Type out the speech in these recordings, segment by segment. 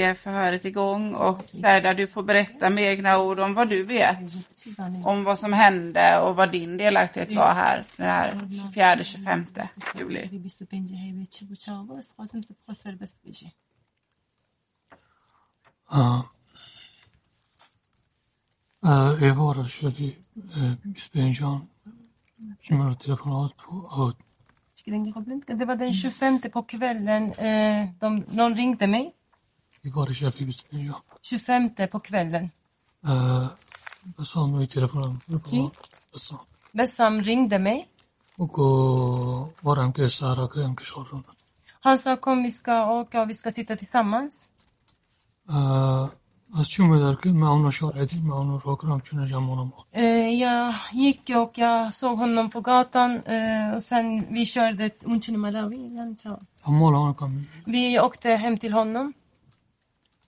är förhöret igång och Serda, du får berätta med egna ord om vad du vet om vad som hände och vad din delaktighet var här den här 24-25 juli. اه اه Evara körde eh, Spenjan nummer telefonat på och Det var den 25 på kvällen. Eh, de, någon ringde mig. vi var i köket just nu, ja. 25 på kvällen. Eh, Bessam i telefonen. Bessam. Bessam ringde mig. Och var han kösar och han kösar Han sa kom vi ska åka och vi ska sitta tillsammans. Eh, jag gick och jag såg honom på gatan eh, och sen vi körde Vi åkte hem till honom.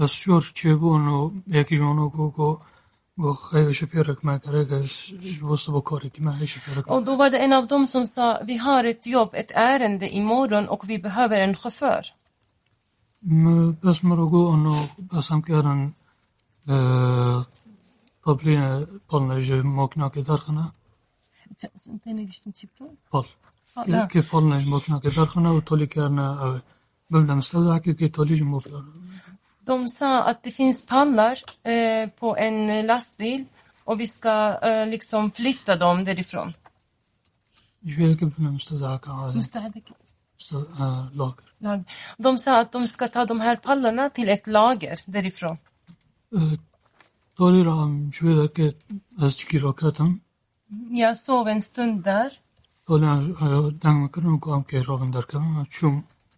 از شور چه بون و یکی جانو گو گو گو خیلی شفیرک ما کرد از وست با کاری که ما هی شفیرک Och då var det en av dem som sa, vi har ett jobb, ett ärende imorgon och vi behöver en chaufför. بس مرا گو انو بس هم کردن قبلین پال نجه ماکنا که درخنه پال Ja. که پال نجه ماکنا که درخنه و تولی کردن ببینم استده که که تولی مفلر de sa att det finns pallar eh, på en lastbil och vi ska eh, liksom flytta dem därifrån. De sa att de ska ta de här pallarna till ett lager därifrån. Jag sov en stund där.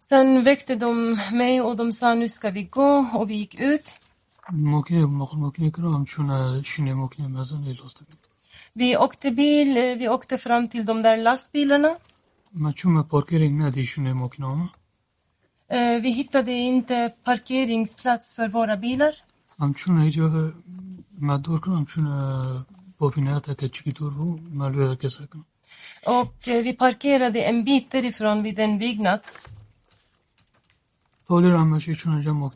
تولی دنگ میکنم که هم که را بندر کردم چون Sen väckte de mig och de sa nu ska vi gå och vi gick ut. ممکنه مقل ممکنه کنم چون شینه ممکنه مزن ایلاست Vi åkte bil, eh, vi åkte fram till de där lastbilarna. ما چون ما پارکرینگ ندی شونه ممکنه Eh, Vi hittade inte parkeringsplats för våra bilar. هم چون ایجا ما دور کنم چون با بینه که چکی دور رو مالوی در کسا کنم Och eh, vi parkerade en bit därifrån vid en byggnad. Pauli Rammers i Trondheim och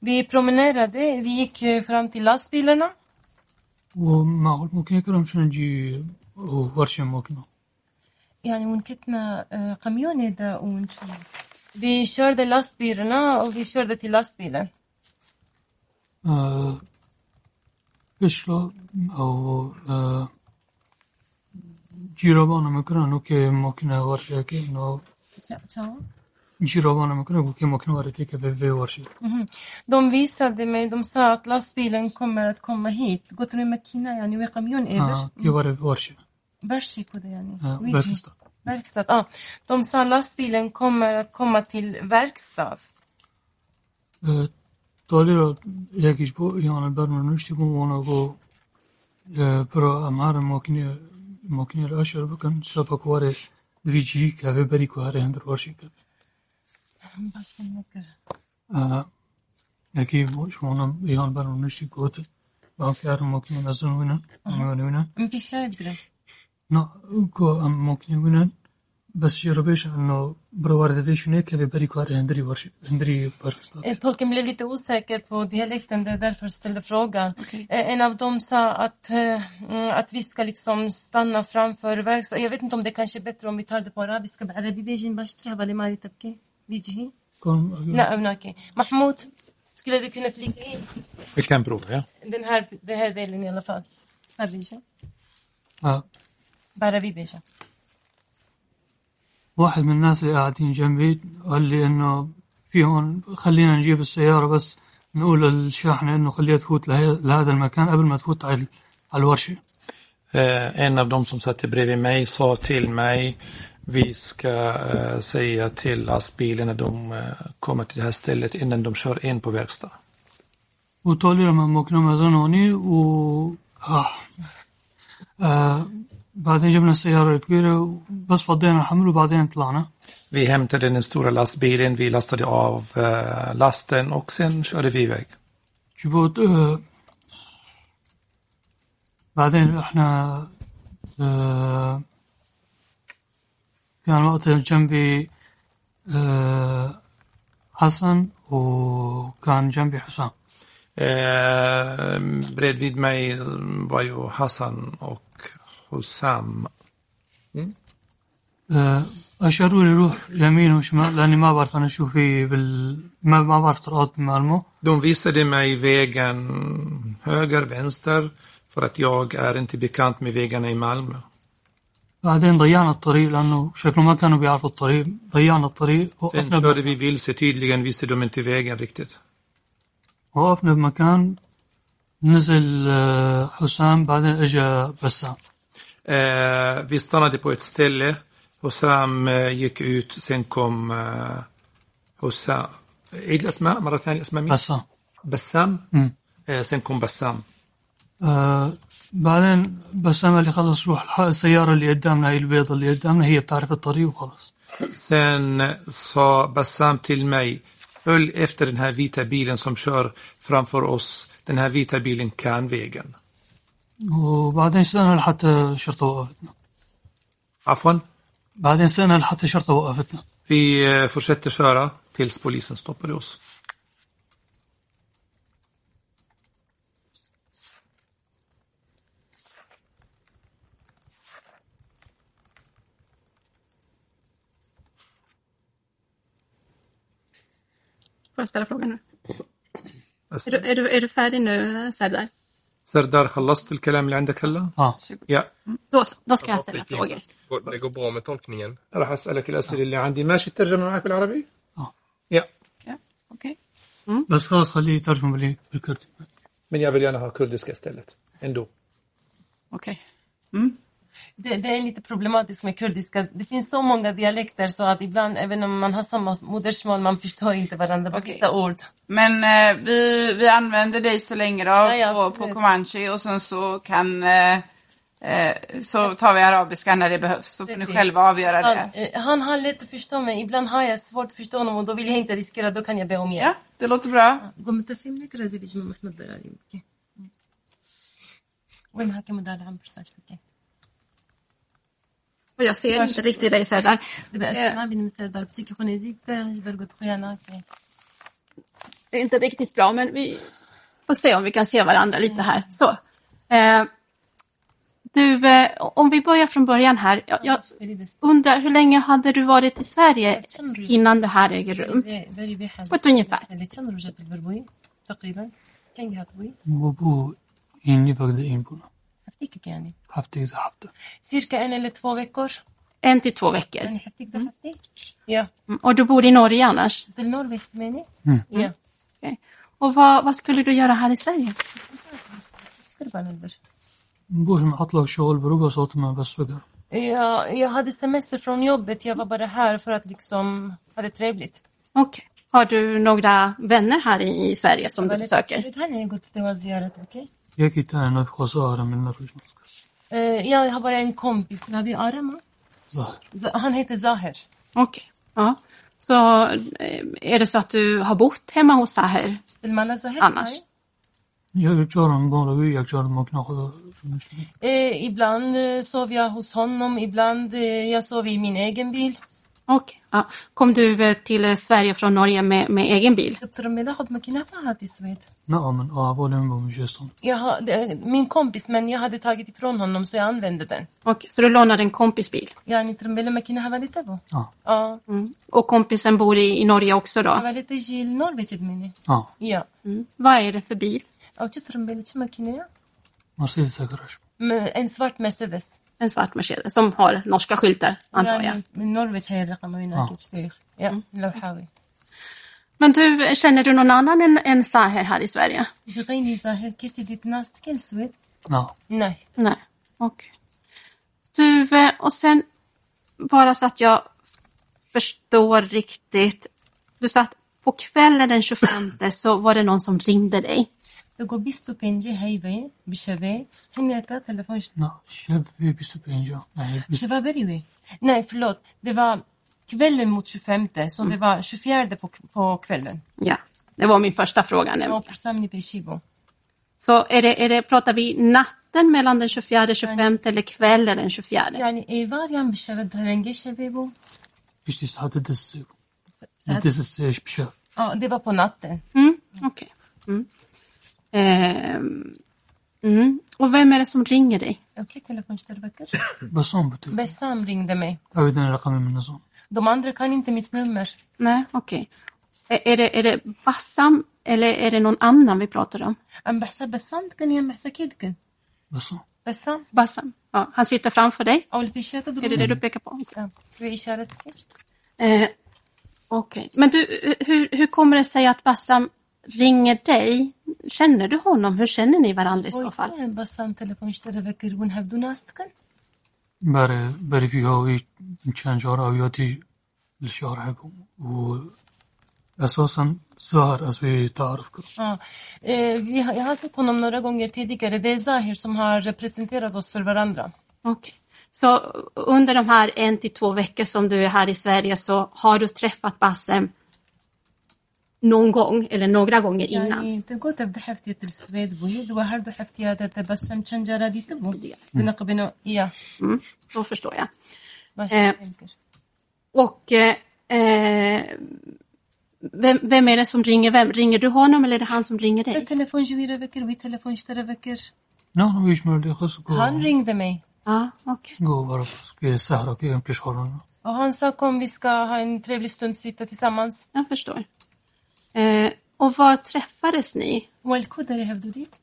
Vi promenerade, vi gick fram till lastbilarna. ومعقول ممكن يكون مشان نجي ورشة موكنا يعني ونكتنا قميونة دا ونشو Vi körde lastbilarna och vi körde till lastbilen. Förslag och gyra banan med kran och makinerna var säkert. Ciao. girovarna, och knåda tycker vi vi år mm. De visade mig, de sa att lastbilen kommer att komma hit. Gått nu med kina, yani, ve kamyon över. Ja, var det år Bershi på det, yani. Verkstad. Verkstad, ja. De sa att lastbilen kommer att komma till verkstad. Då jakiś yani bermen nüştikum ona go pro amar mokne mokne aşar bakın sapak var dvici kahve beri kuhare hendur var şikabı. بری که هره هندر ورشه که یکی شما یان برمون نشتی گوت باقی هر ممکنه مزن وینن ممکنه وینن Vi körde. نه کو ام ممکنه وینن بس يربيش انه برا وارد شنو كذا بري كوار هندري ورش هندري بركستان Eh, Tolken blev lite osäker på dialekten, det är därför jag ställde frågan. Eh, En av بيجي لا ابن محمود كل هذوك هنا في كان بروفا يا عندنا هذا اللي يلا فاض فرجه آه. بعرف في بيشا واحد من الناس اللي قاعدين جنبي قال لي إنه في هون خلينا نجيب السيارة بس نقول الشاحنة إنه خليها تفوت لهذا المكان قبل ما تفوت على الورشة. Uh, en av dem som satte bredvid mig sa till mig vi ska eh, säga till lastbilen när de eh, kommer till det här stället innan de kör in på verkstad. وطول لما ممكن ما زنوني و آه. آه. بعدين جبنا السيارة الكبيرة بس فضينا الحمل وبعدين طلعنا Vi hämtade den stora lastbilen, vi lastade av eh, lasten och sen körde vi iväg. جبوت آه. بعدين احنا آه. كان وقتها جنبي آه. حسن وكان جنبي حسام Eh, bredvid mig var ju Hassan och Hussam. آه، أشاروا لي روح يمين وشمال لأني ما بعرف أنا شو في بال ما, ما بعرف طرقات بمالمو De visade mig vägen höger, vänster för att jag är inte bekant med vägarna i Malmö. بعدين ضيعنا الطريق لأنه شكله ما كانوا بيعرفوا الطريق ضيعنا الطريق Sen وقفنا körde ب... vi vilse, tydligen visste de inte vägen riktigt. وقفنا بمكان نزل آه، حسام بعدين اجى بسام Eh, vi stannade på ett ställe. Hussam eh, gick ut, sen kom eh, Hussam. عيد الأسماء مرة ثانية اسمها مين؟ بسام بسام مم. eh, sen kom Bassam. آه بعدين بسام قال لي خلص روح السيارة اللي قدامنا هي البيضة اللي قدامنا هي بتعرف الطريق وخلص Sen sa Bassam till mig, följ efter den här vita bilen som kör framför oss. Den här vita bilen kan vägen. وبعدين سألنا لحتى الشرطة وقفتنا Afwan, بعدين سألنا لحتى الشرطة وقفتنا vi fortsätter köra tills polisen stoppade oss. Ställa frågan nu? Är du, är du, är du färdig nu, Serdar? سردار خلصت الكلام اللي عندك هلا؟ آه Ja. Då, då ska jag ställa frågor. Det går bra med tolkningen. راح أسألك الأسئلة اللي عندي ماشي الترجمة معك بالعربي؟ آه. Ja. Ja, okej. بس خلاص خليه يترجم لي بالكرتي Men jag vill gärna ha kurdiska istället. Ändå. Okej. Det, det är lite problematiskt med kurdiska. Det finns så många dialekter så att ibland, även om man har samma modersmål, man förstår inte varandra på Okej. vissa ord. Men eh, vi, vi använder dig så länge då ja, på, absolut. på Comanche och sen så kan eh, eh, så tar vi arabiska när det behövs så får ni Precis. själva avgöra Han, det. eh, han har lätt att förstå mig. Ibland har jag svårt att förstå honom och då vill jag inte riskera, då kan jag be om Ja, hjälp. det låter bra. قمت افهم لك رازي بيجي jag ser inte riktigt dig Serdar. Eh. Det är inte riktigt bra men vi får se om vi kan se varandra lite här. Så. Eh, du, eh, om vi börjar från början här. Jag, undrar hur länge hade du varit i Sverige innan det här äger rum? På ett ungefär. Länge. البربوي تقريبا كان قاعد بوي وابوه إني بقدر إنبونا حفتيك يعني حفتي إذا حفتة cirka en eller två veckor En till två veckor. يعني حفتيك ده حفتي يا Mm, Och du bor i Norge annars? ده النور بيست ماني Mm. يا Okej. Och vad, vad skulle du göra här i Sverige? شكرا على البر بوش محط له شغل بربع صوت ما بس بقى jag, jag hade semester från jobbet, jag var bara här för att liksom ha det trevligt. Okej. Har du några vänner här i, i Sverige som du besöker? የጌታዬን አፍቆ አረምና ልጆች Jag har bara en kompis, Nabi Arama. Zahir. Han heter Zahir. Okej. Okay. Ja. Så eh, är det så att du har bott hemma hos Zahir? Vilmana Zahir? Annars? Jag kör honom bara jag kör honom kanske. Eh, ibland eh, sov jag hos honom, ibland eh, jag sov i min egen bil. Okej. Ja. Kom du eh, till eh, Sverige från Norge med, med egen bil? دكتور بناخد ماكينة فهات اسود. نعم من اه بولي من بمجيستون Jag har, det, min kompis, men jag hade tagit ifrån honom så jag använde den. Okej, så du lånade en kompis bil? يعني ترمبيلا ماكينة هذا تبو. اه Ja. Mm. Och kompisen bor i, i Norge också då? هذا تجي النرويج مني. اه Ja. Mm. Vad är det för bil? أو ترمبيلا شو ماكينة؟ مرسيدس اكرش م- En svart Mercedes. En svart Mercedes som har norska skyltar, antar jag. يعني من نرويج هي الرقم هنا آه. أكيد شتيخ. Ja, لو حاوي. Men du, känner du någon annan än, än Saher här i Sverige? غيني ظاهر كيسي ديت ناس كل سويد. Nej. Nej. Nej, okej. Du, eh, och sen bara så att jag förstår riktigt. Du sa att på kvällen den 25 så var det någon som ringde dig. تقول بيستو بينجي هيبة بشبه هناك تلفون Nej. Köp vi 25 ja. Nej. vi- Shababeriwi. Nej, förlåt. Det var kvällen mot 25, så det var 24 på, på kvällen. Ja, det var min första fråga. Ja, nämligen. på Samni Peshibo. Så är det, är det, pratar vi natten mellan den 24 och 25 eller kvällen den 24? يعني ايه فاريان بالشباب هرنجي شبابو Bishti sade dess. Dess är bishaf. Ja, det var på natten. Mm, okej. Mm. Ehm, mm. Och vem är det som ringer dig? Okej, telefon Bakr. Basom bu typ. Bessam ringde mig. Öden rakamı min nazon. De andra kan inte mitt nummer. Nej, okej. Är, är, det, är det Bassam eller är det någon annan vi pratar om? أم بحسب بسام كان يا محسكيد كان Basom. بسام Bassam. Ja, han sitter framför dig. أو البيشات Är det det du pekar på? Ja, في إشارة Eh, Okej. Men du, hur, hur kommer det sig att Bassam ringer dig? Känner du honom? Hur känner ni varandra i så fall? ويتو بسام تلفون اشترى بكر ونهبدو ناس كان برای برای فیگاوی چند جار آویاتی لشار هبو و اساسا ظهر از vi تعرف کرد. Ja. Eh, vi har, jag har sett honom några gånger tidigare. Det är Zahir som har representerat oss för varandra. Okej. Så under de här en till två veckor som du är här i Sverige så har du träffat Bassem någon gång eller några gånger innan? يعني تقول تبدا حفتي السويد بوي دو هردو حفتي هذا تبسم شنجرة دي تبو بنقبنو يا Mm, då förstår jag. ماشي Eh. Och eh, eh, vem, vem är det som ringer vem? Ringer du honom eller är det han som ringer dig? التليفون جويرة بكر وي تليفون اشترى بكر نه نه هیچ مرده خواست گو Han ringde mig Ja, okej. گو برای که سهرا که پیش خورن och han sa kom vi ska ha en trevlig stund sitta tillsammans. Jag förstår. Eh, och var träffades ni? والكو داري هفدو ديت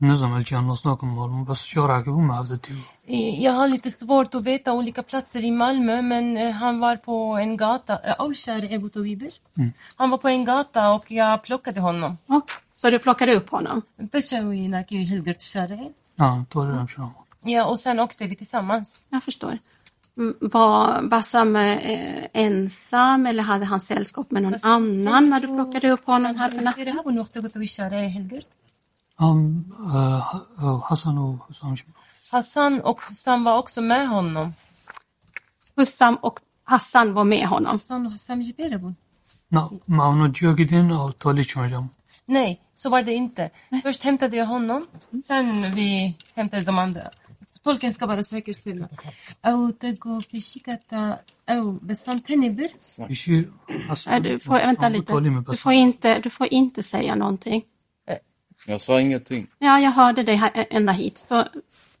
نظم الجان نصناكم مالهم بس شارع که بوم عبد تیو Jag har lite svårt att veta olika platser i Malmö men eh, han var på en gata, eh, أول شارع أبو طويبر. Han var på en gata och jag plockade honom. Okej. Så du plockade upp honom? بشوي هناك هلقرت الشارع. نه طوری هم شنام Ja, och sen åkte vi tillsammans. Jag förstår. Var Bassam eh, ensam eller hade han sällskap med någon alltså, annan när du plockade upp honom halvnatten? Um, uh, Hassan och Hussam. Hassan och Hussam var också med honom. Hussam och Hassan var med honom? Hassan och Hussam Jiberabun. Nej, så var det inte. Först hämtade jag honom, sen vi hämtade de andra. Tolken ska bara säkerställa. أو تقو في شيكتا أو بسام تنبر بیشی Nej, du får, vänta lite. تالی می Du får, inte, du får inte säga någonting. Jag sa ingenting. Ja, jag hörde dig här, ända hit, så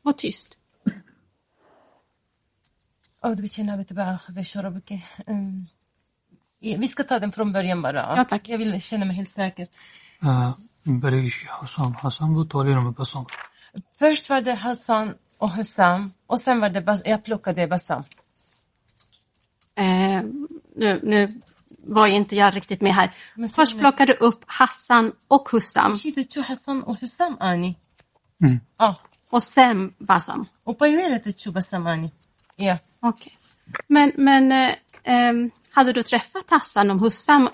var tyst. أو det betyder att bara vi kör upp. Um, Vi ska ta den från början bara. Ja, tack. Jag vill känna mig helt säker. برایش حسام حسن بود تالی رو بسام Först var det Hassan och Hussam och sen var det Bas- jag plockade Bassam. Eh, nu, nu var ju inte jag riktigt med här. Men Först sen- plockade du upp Hassan och Hussam شيت تشو حسن وحسام أني. Mm. اه och sen Bassam. وبايويرة تشو بسام أني. Ja. Okej. Men, men eh, ehm, hade du träffat Hassan och Hussam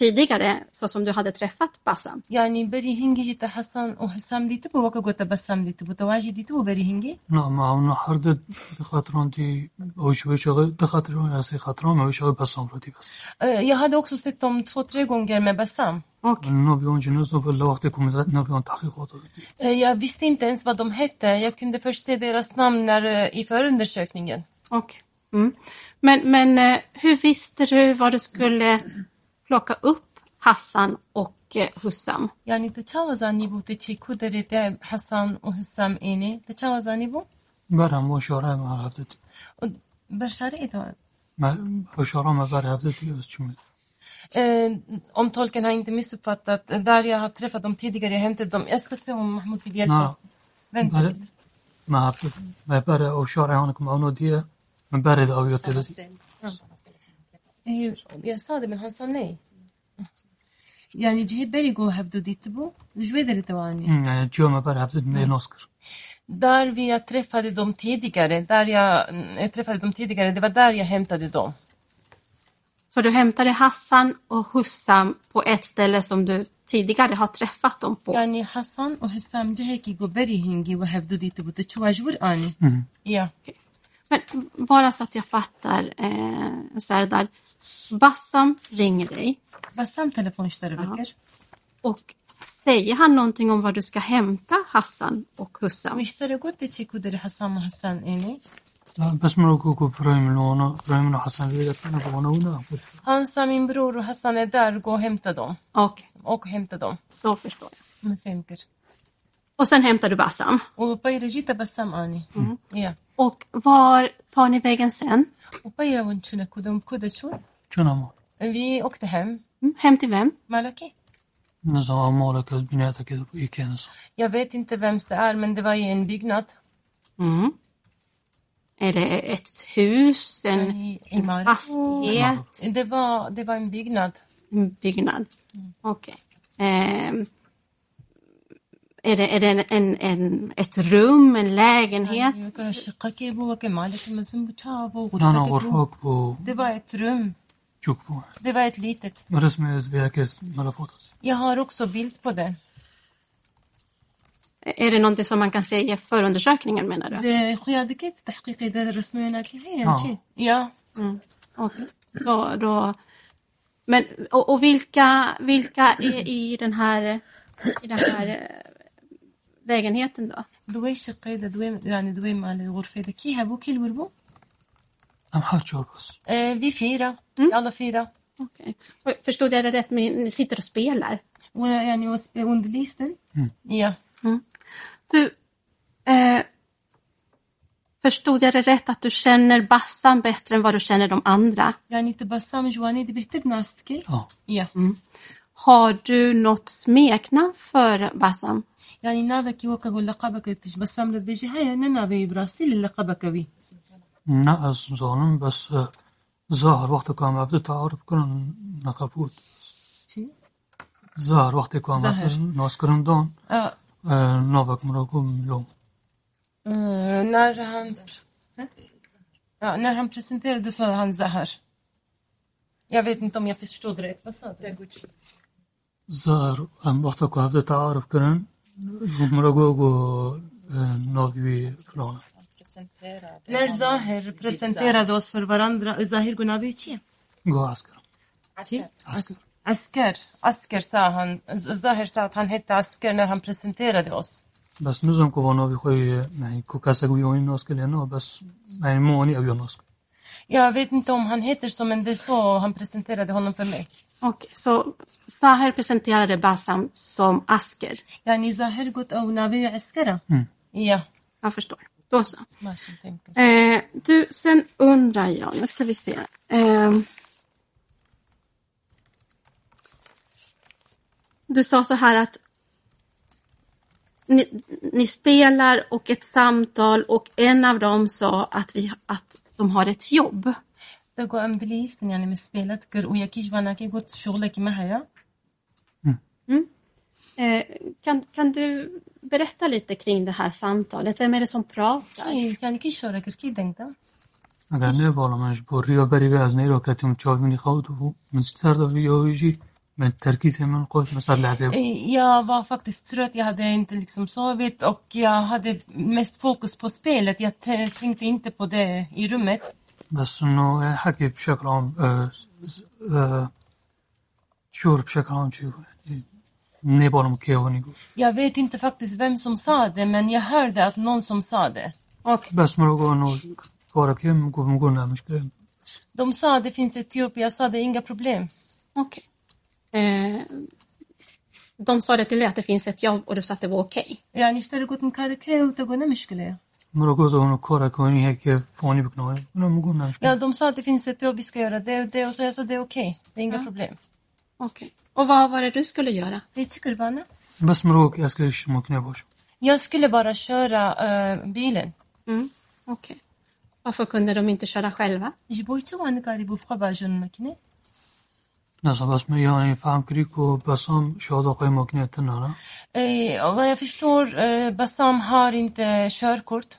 tidigare så som du hade träffat Bassam? يعني بري هنجي جيت حسن وحسام دي تبو وكا قوتا بسام دي تبو تواجي دي تبو بري هنجي نه ما اونو هر ده خاطران دی اوش به چغه ده خاطران از خاطران ما اوش بسام رو دی بس Eh, Jag hade också sett dem två, tre gånger med Bassam. Okej. نو بیون جنوز نو ولا وقتی کومه نو بیون تحقیقات دی Eh, Jag visste inte ens vad de hette. Jag kunde först se deras namn när, eh, i förundersökningen. Okej. Mm. Men, men eh, hur visste du var du skulle plocka upp Hassan och eh, Hussam? يعني تجاوز عني بو تشي كودري ده حسن وحسام إني تجاوز عني بو برم و شارع ما هفته دی برشاري إذا ما و شارع ما بر هفته دی از چمه Eh, om tolken har inte missuppfattat, där jag har träffat dem tidigare, jag hämtade dem. Jag ska se om Mahmoud vill hjälpa. نه Vänta بله lite. ما ما برا أو شارع هونكم أو نودية من برد أو يوتيلة ايوه يا صادق من han sa nej. يعني جهي بريغو هبدو ديتبو جويدر تواني يعني جو ما برا هبدت med noskar. Där vi jag träffade dem tidigare, där jag, jag träffade dem tidigare, det var där jag hämtade dem. Så du hämtade Hassan och Hussam på ett ställe som du tidigare har träffat dem på. يعني حسن وحسام جهيكي جو بري هنجي وهبدو ديتبو تشوا جور اني. Ja. Men bara så att jag fattar, eh, Serdar. Bassam ringer dig بسام تلفون اشترى بكر och säger han någonting om var du ska hämta Hassan och Hussam? واشترى قلت تشي كودري حسام وحسان اني. بس مرو كو برايم لونا برايم حسن ليلة أنا بوانا ونا Han sa min bror och Hassan är där, gå och hämta dem. Okej, Och hämta dem. då förstår jag. ما فهمكر. Och sen hämtar du Bassam. وبيرا جيت بسام اني. Ja. Och var tar ni vägen sen? وبيرا ونشونا كودم كودا شو. شو نمو Vi åkte hem. Mm, Hem till vem? Malaki. نزا مالك بنياتك كده إيكانس Jag vet inte vems det är, men det var i en byggnad. Mm. Är det ett hus, en, I, i en Marko. fastighet, Det var, det var en byggnad. en byggnad? Okej. Ehm, är det, är det en, en, en, ett rum, en lägenhet? يوكا شقاكي بو وكا مالك مزن بتشابو أنا غرفتك بو. غرفاك بو Det var ett rum. جوك بو Det var ett litet. رسمي فيكس ملا فوتوس Jag har också bild på den. Är det någonting som man kan se i förundersökningen menar du? ده خيادة كيف تحقيقي ده الرسميات اللي هي آه. شيء. Ja. Okej. Då, då, men, och, och vilka, vilka är i den här, i den här eh, lägenheten då? دوي شقي ده دوي يعني دوي مال الغرفة ده كي هبو كي الوربو. أم حاج شور بس Eh, vi fyra. Alla fyra. Okej. Och Förstod jag det rätt? Men ni sitter och spelar? ويعني وس- under listen. Ja. Du, eh, förstod jag det rätt att du känner Bassan bättre än vad du känner de andra? يعني تبسام جواني دي بهتب ناستكي. Ja Ja. Har du något smeknamn för Bassam? يعني نابك يوكا قول لقبك تجبسام لد بيجي هيا ننا بي براسيل اللي لقبك بي. نقص ظالم بس آه، ظاهر وقت كان عبد تعرف كلن نخافوت شي؟ ظاهر وقت كان ظاهر. عبد ناس كرن دون Ja. آه، نوفك مراكم لوم eh, när han... Ja, när han presenterade så han Zahar. Jag vet inte om jag förstod rätt. Vad sa du? ظاهر أم وقت كان عبد تعرف كرن مراكو نوفي فلان När Zahir presenterade oss för varandra, Zahir Gunabi Chi? جو عسكر Chi? Asker. Asker sa han. Zahir sa att han hette Asker när han presenterade oss. بس نزم كو نوفي خوي يعني كو كاسك ويوني ناس كلنا بس يعني موني أو ناس Jag vet inte om han heter så, men det är så han presenterade honom för mig. Okej, så Sahar presenterade Bassam som Asker. يعني زاهر قلت أو نابي عسكرة. Ja. Jag förstår. Då så. ماشي تمكن. Eh, du, sen undrar jag, nu ska vi se. Eh, du sa så här att ni, ni spelar och ett samtal och en av dem sa att, vi, att de har ett jobb. تقو أم بليس يعني مسبيلات كر وياكيش باناكي قلت شغلك معايا. Eh, kan, kan du berätta lite kring det här samtalet? Vem är det som pratar? كي يعني كي شورك كي دنگتا. اگر نه بالا منش بوری و بری از نیرو کتیم چاو منی خود و من ستر دا ویو یجی من ترکیز من قوش مثلا لعبه Jag var faktiskt trött, jag hade inte liksom sovit och jag hade mest fokus på spelet. Jag t- tänkte inte på det i rummet. بس انه حكي بشكل عام آه، آه، شعور بشكل عام شيء يعني نبالا مكيوني يقول Jag vet inte faktiskt vem som sa det, men jag hörde att någon som sa det. Okej. بس مرة انه كورا كيم نقول نقول نعم مشكلة De sa att det finns ett jobb, jag sa det är inga problem. okej. Eh, de sa det till dig att det finns ett jobb och du sa att det var okej. يعني اشتري قلت مكاركة وتقول مشكلة. مرة قلت انه كورا كوني هيك فوني بكنوني انا نقول نعم Ja, مشكلة de sa att det finns ett jobb, vi ska göra det och det och så jag sa det är okej, det är inga problem. Okej. Och vad var det du skulle göra? Det tycker Vanna. بس مرة اسكيش ممكن يبوش Jag skulle bara köra eh, bilen. Mm. Okej. Varför kunde de inte köra själva? Alltså, men jag är i Frankrike och Bassam körde på magneterna. Vad jag förstår, Bassam har inte körkort.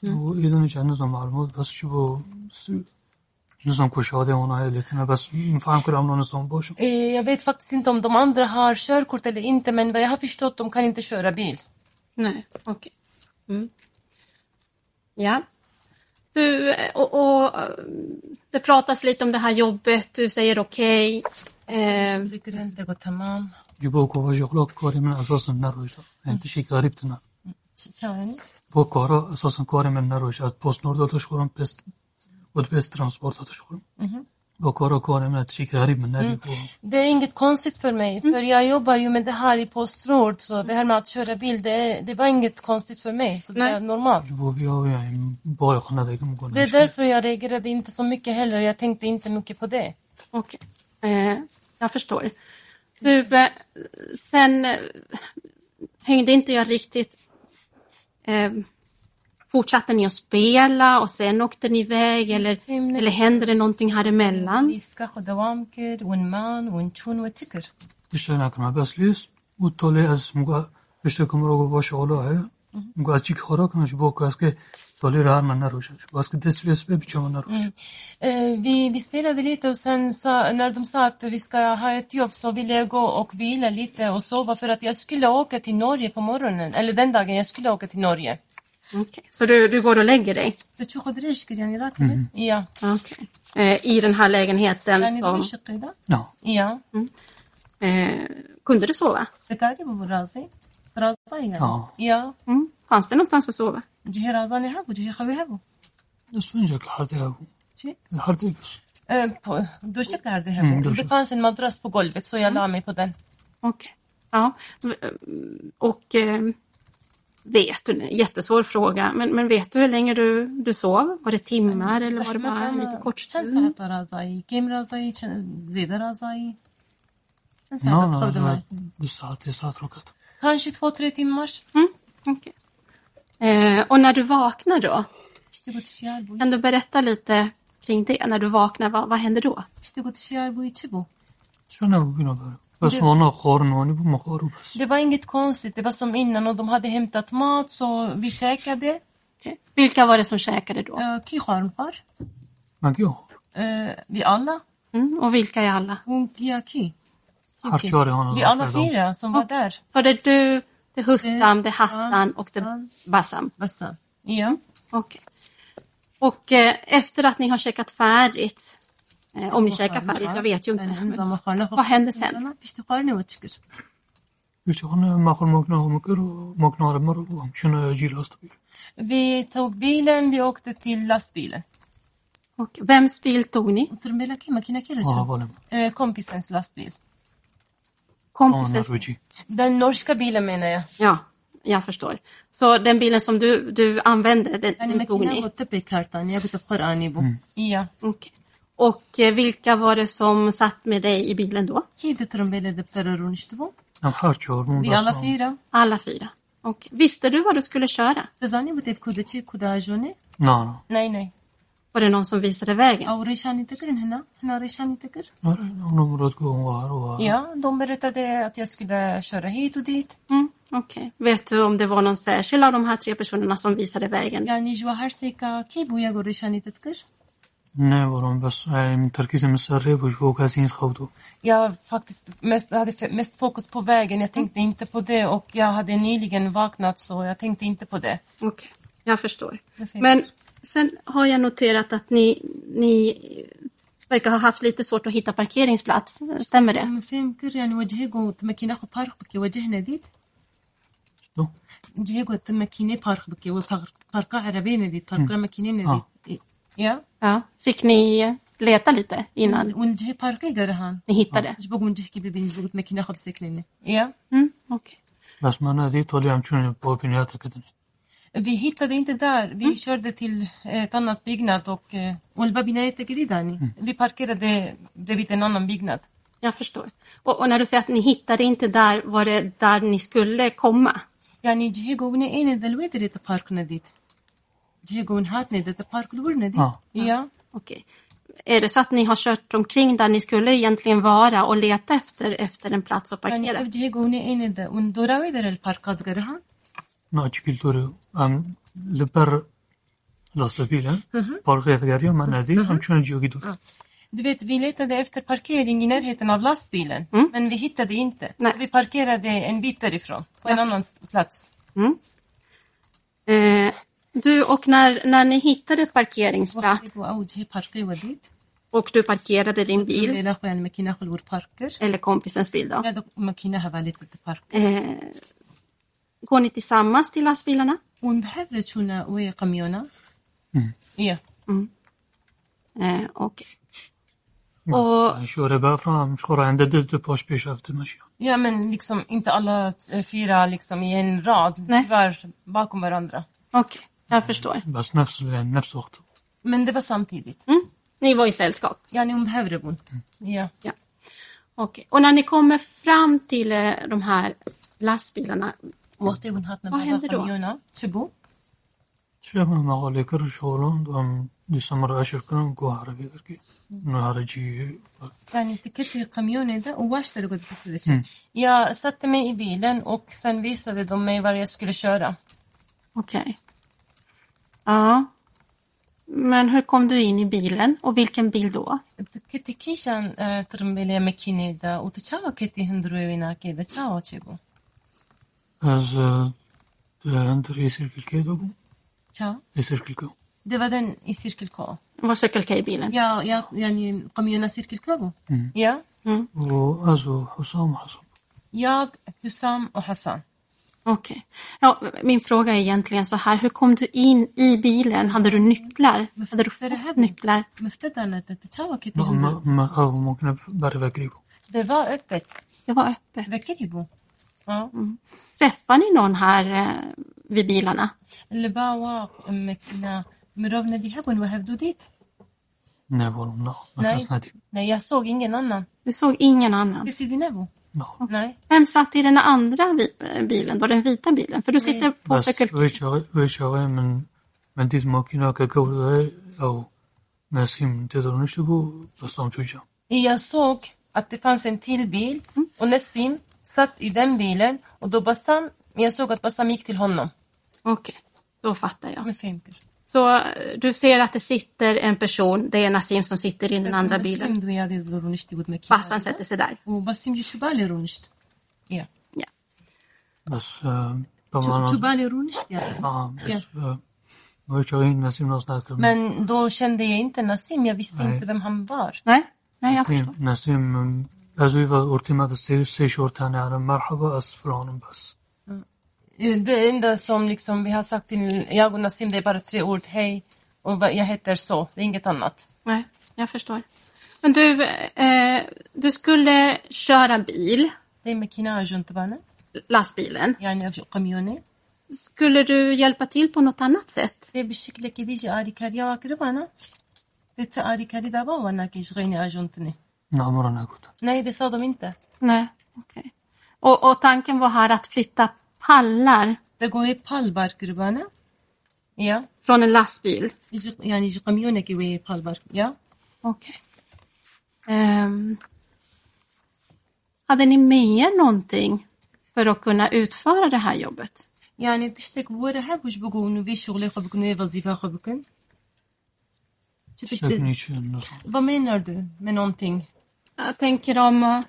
Jo, mm. jag känner inte و یه دونه چند نظام معلومات بس چی با نظام کشاده اونا هلیتنه بس میفهم که اونا نظام eh, Jag vet faktiskt inte om de andra har körkort eller inte men vad jag har förstått de kan inte köra bil. Nej, okej. Okay. Mm. Ja, Du, och, och eh, det pratas lite om det här jobbet, du säger okej. Eh, شغلك انت قلت تمام جبو ko shoghlok kori men asasan naroja. Inte shi garib tana. شو يعني؟ Bu kara asasan kori men naroja. Att best och shoram. Bu kara kori men bu. Det är inget konstigt för mig, för jag jobbar ju med det här i Postnord, så det här med att köra bil, det, det var inget konstigt för mig, så det Nej. är normalt. Det är därför jag reagerade inte så mycket heller, jag tänkte inte mycket på det. Okej, eh, jag förstår. Du, eh, sen eh, hängde inte jag riktigt... Eh, Fortsatte ni att spela och sen åkte ni iväg eller, eller hände det någonting här emellan? اشتغلنا که Vi, vi spelade lite och sen sa, när de sa att vi ska ha ett jobb så ville jag gå och vila lite och sova för att jag skulle åka till Norge på morgonen, eller den dagen jag skulle åka till Norge. Okay. Så du, du går och lägger dig? Mm. Ja. Okay. Eh, I den här lägenheten som... Ja. Mm. Eh, kunde du sova? Ja. Mm. Fanns det någonstans att sova? Det fanns en madrass på golvet så jag la mm. mig på den. Okej. Okay. Ja. Eh, och eh, Vet du? Jättesvår fråga. Men, men vet du hur länge du, du sov? Var det timmar eller var det bara en liten kort stund? No, no, det var du sa tre saat råkat. Kanske två, tre timmar. Mm, eh, och när du vaknar då? Kan du berätta lite kring det? När du vaknar, vad, vad händer då? Fast det, hon Det var inget konstigt, det var som innan och de hade hämtat mat så vi käkade. Okay. Vilka var det som käkade då? Eh, Kiharmar. Uh, eh, vi alla. Mm, och vilka är alla? Unkiaki. Vi alla fyra som var där. Så det är du, det är Hussam, det är Hassan och det är Bassam? Bassam, ja. Okay. Och eh, efter att ni har käkat färdigt Eh, om ni käkar färdigt, jag vet ju inte. Men vad händer sen? Vi tog bilen, vi åkte till lastbilen. Och vems bil tog ni? Eh, kompisens lastbil. Kompisens? Den norska bilen menar jag. Ja, jag förstår. Så den bilen som du, du använde, den, den tog ni? Mm. Ja. Okay. Och eh, vilka var det som satt med dig i bilen då? Vi alla fyra. Alla fyra. Och visste du vad du skulle köra? Nej, nej. Var det någon som visade vägen? Ja, de berättade att jag skulle köra hit och dit. Mm, Okej. Okay. Vet du om det var någon särskild av de här tre personerna som visade vägen? Nej, var Tarkisens Turkiet. vågade sin skaudu. Jag faktiskt mest, hade mest fokus på vägen, jag tänkte inte på det och jag hade nyligen vaknat så jag tänkte inte på det. Okej, okay. jag förstår. Men sen har jag noterat att ni, ni verkar ha haft lite svårt att hitta parkeringsplats, stämmer det? Mm, ja. فهمكر يعني وجهيقو تمكينة خو بارخ بكي وجهنا ديت شنو؟ جهيقو تمكينة بارخ بكي وبارقا عربينا ديت بارقا مكينينا آه. ديت Ja. Ja. Fick ni leta lite innan والجهي بارقي قرهان ni hittade? ايش بقول جهكي ببين بقول مكينة خو بسكنينة Ja. Mm, okej. بس من ندی تولی همچون با بینیات کدنی Vi hittade inte där. Vi körde till ett annat byggnad och eh, والبابينات جديدة Vi parkerade bredvid en annan byggnad. Jag förstår. Och, och när du säger att ni hittade inte där, var det där ni skulle komma? يعني جهي قوني اين ذا الويدر يتبارك نديت Djurgården hat det är parklurne. Ja. ja. Okej. Är det så att ni har kört omkring där ni skulle egentligen vara och leta efter, efter en plats att parkera? Jag Djurgården är inne där, och då är det mhm. en parkad grej. Nej, jag tror att lastbilen, parkerat grejen, det är inte en Djurgården. Du vet, vi letade efter parkering i närheten av lastbilen, mm. men vi hittade inte. Nej. Vi parkerade en bit därifrån, på en annan plats. Mm. Eh, du, och när, när ni hittade parkeringsplats och du parkerade din bil, eller kompisens bil då, eh, går ni tillsammans till lastbilarna? Mm. Ja. Mm. Eh, Okej. Och... Ja men liksom inte alla fyra liksom i en rad, Nej. bakom varandra. Okej. jag förstår. بس نفس يعني نفس وقت. Men det var samtidigt. Mm. Ni var i sällskap? يعني ومهوربون. Ja. Ja. Okej. Och när ni kommer fram till eh, de här lastbilarna, وقتی اون هاتنا Vad بابا hände då? قميونة شبو شو ما مغالي كر شغلون دوام ديسمبر اشر كنن كو عربي دركي. نهار جي يعني تكتي قميونة ده och vars det gått på det. Jag satte mig i bilen och sen visade de mig var jag skulle köra. okej. Ja. Men hur kom du in i bilen och vilken bil då? Eh, Det var den i Cirkel K. Var Cirkel K bilen? Ja, ja, yani, kommunen Cirkel K. Mm. Ja. Mm. Och alltså Hussam och Hassan? Jag, Hussam och Hassan. Okej. Okay. Ja, min fråga är egentligen så här, hur kom du in i bilen? Hade du nycklar? Hade du fått nycklar? Det var öppet. Det var öppet. Mm. Träffade ni någon här eh, vid bilarna? Nej, jag såg ingen annan. Du såg ingen annan? Nej. Vem satt i den andra eh, bilen, då den vita bilen? För du sitter Nej. på Circle K. Richard men, men ditt makina kakao och Nassim Tedanushiko Bastam Jag såg att det fanns en till bil mm. och Nassim satt i den bilen och då Bassam, jag såg att Bassam gick till honom. Okej, okay. då fattar jag. Med. Så eh, du ser att det sitter en person, det är Nasim som sitter i den andra bilen. Bassam sätter sig där. Ja. Ja. Men då kände jag inte Nasim, jag visste Nej. inte vem han var. Nej, Nej jag förstår. Nasim, eh, alltså vi var urtimade sig, sig shortan, jag hade marhaba, asfranen, bass. Det enda som liksom vi har sagt till jag och Nassim, det är bara tre ord. Hej, och vad- jag heter så. Det är inget annat. Nej, jag förstår. Men du, eh, du skulle köra bil, Det är ماكينة جنطبانة lastbilen. يعني قميونة Skulle du hjälpa till på något annat sätt? det är بالشكل كده يجي آري كاريا واكربانا det آري كاري دابا وانا كيشغيني أجنتني نعمرنا كنت Nej, det sa de inte. Nej, okej. Och, och tanken var här att flytta pallar Det går ett pallbar kurbana. Ja. från en lastbil. يجي يعني يجي قميونة كي pallbar. Ja. Okej. Ehm, hade ni med er någonting för att kunna utföra det här jobbet? يعني تشتك بورا هاك وش بقول إنه في شغل يخو بكون وظيفة يخو بكون شوف إيش- سكنيش Vad menar du med någonting? Jag tänker om,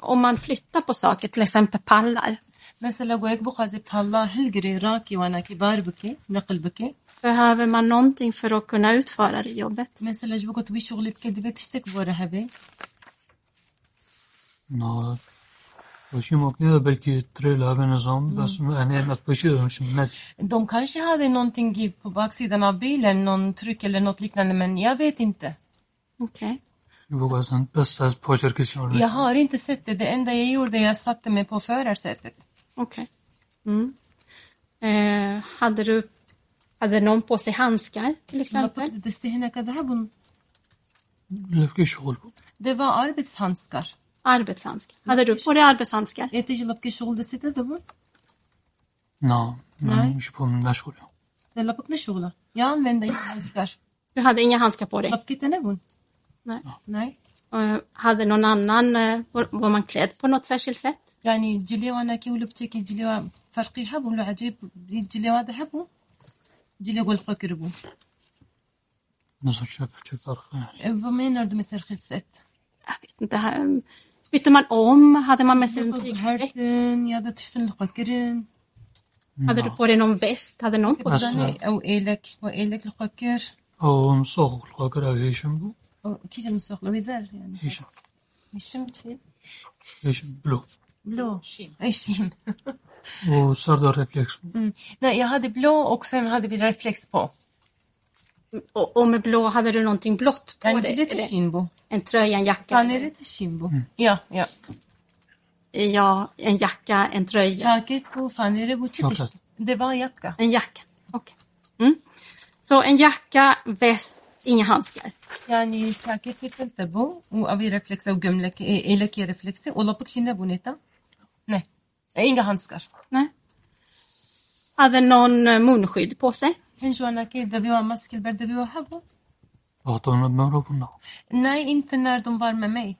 om man flyttar på saker, till exempel pallar. Mesela goyek bu kazi palla hilgiri raki wana kibar bike, nöql bike. Behöver man någonting för att kunna utföra det jobbet? Mesela jbugot vi shugli bike dibet shtek vore hebe? No. Başım oknuyor belki trail abi nizam. Bas yani att başıyorum şimdi. De kanske hade någonting på baksidan av bilen, någon tryck eller något liknande, men jag vet inte. Okej. Jag har inte sett det. Det enda jag gjorde, jag satte mig på förarsätet. Okej. Okay. Mm. Eh, hade, du, hade någon på sig handskar till exempel? Det var arbetshandskar. Arbetshandskar. Hade du på dig arbetshandskar? Nej, Nej. Jag använde inga handskar. Du hade inga handskar på dig? Nej. Nej. Hade någon annan, eh, var man klädd på något särskilt sätt? يعني جليوا أنا كي ولبتي كي جليوا فرقي هبو لو عجيب؟ جليوا ذهبو جليوا قول قربو نصر شاف شو إبو مين اردو مسير خلصت Bytte man om? Hade man med sig en tygsäck? Jag hade tusen luckor. Hade du på dig någon väst? Hade någon på dig? أو إلك وإلك أو مسوق القكر أو هيشم أو كيش مسوق الوزار يعني. هيشم هيشم هيشم بلو. بلو شين أي شين وصار ريفلكس Mm. Nej, jag hade blå och sen hade vi reflex på. Och, och med blå, hade du någonting blått på يعني dig? جليت Eller الشينبو En tröja, en jacka? كان eller- ريت الشينبو يا يا Ja, en jacka, en tröja. جاكيت بو فانيري بو تشيبش Jacket. Det var jacka. En jacka, okej. Mm. Så en jacka, väst, inga handskar. يعني جاكيت في تلتبو وأبي رفلكس أو جملك إلك يا رفلكس ولا بك شينا بونيتا Nej. Inga handskar. Nej. Hade någon eh, munskydd på sig? Nej, inte när de var med mig.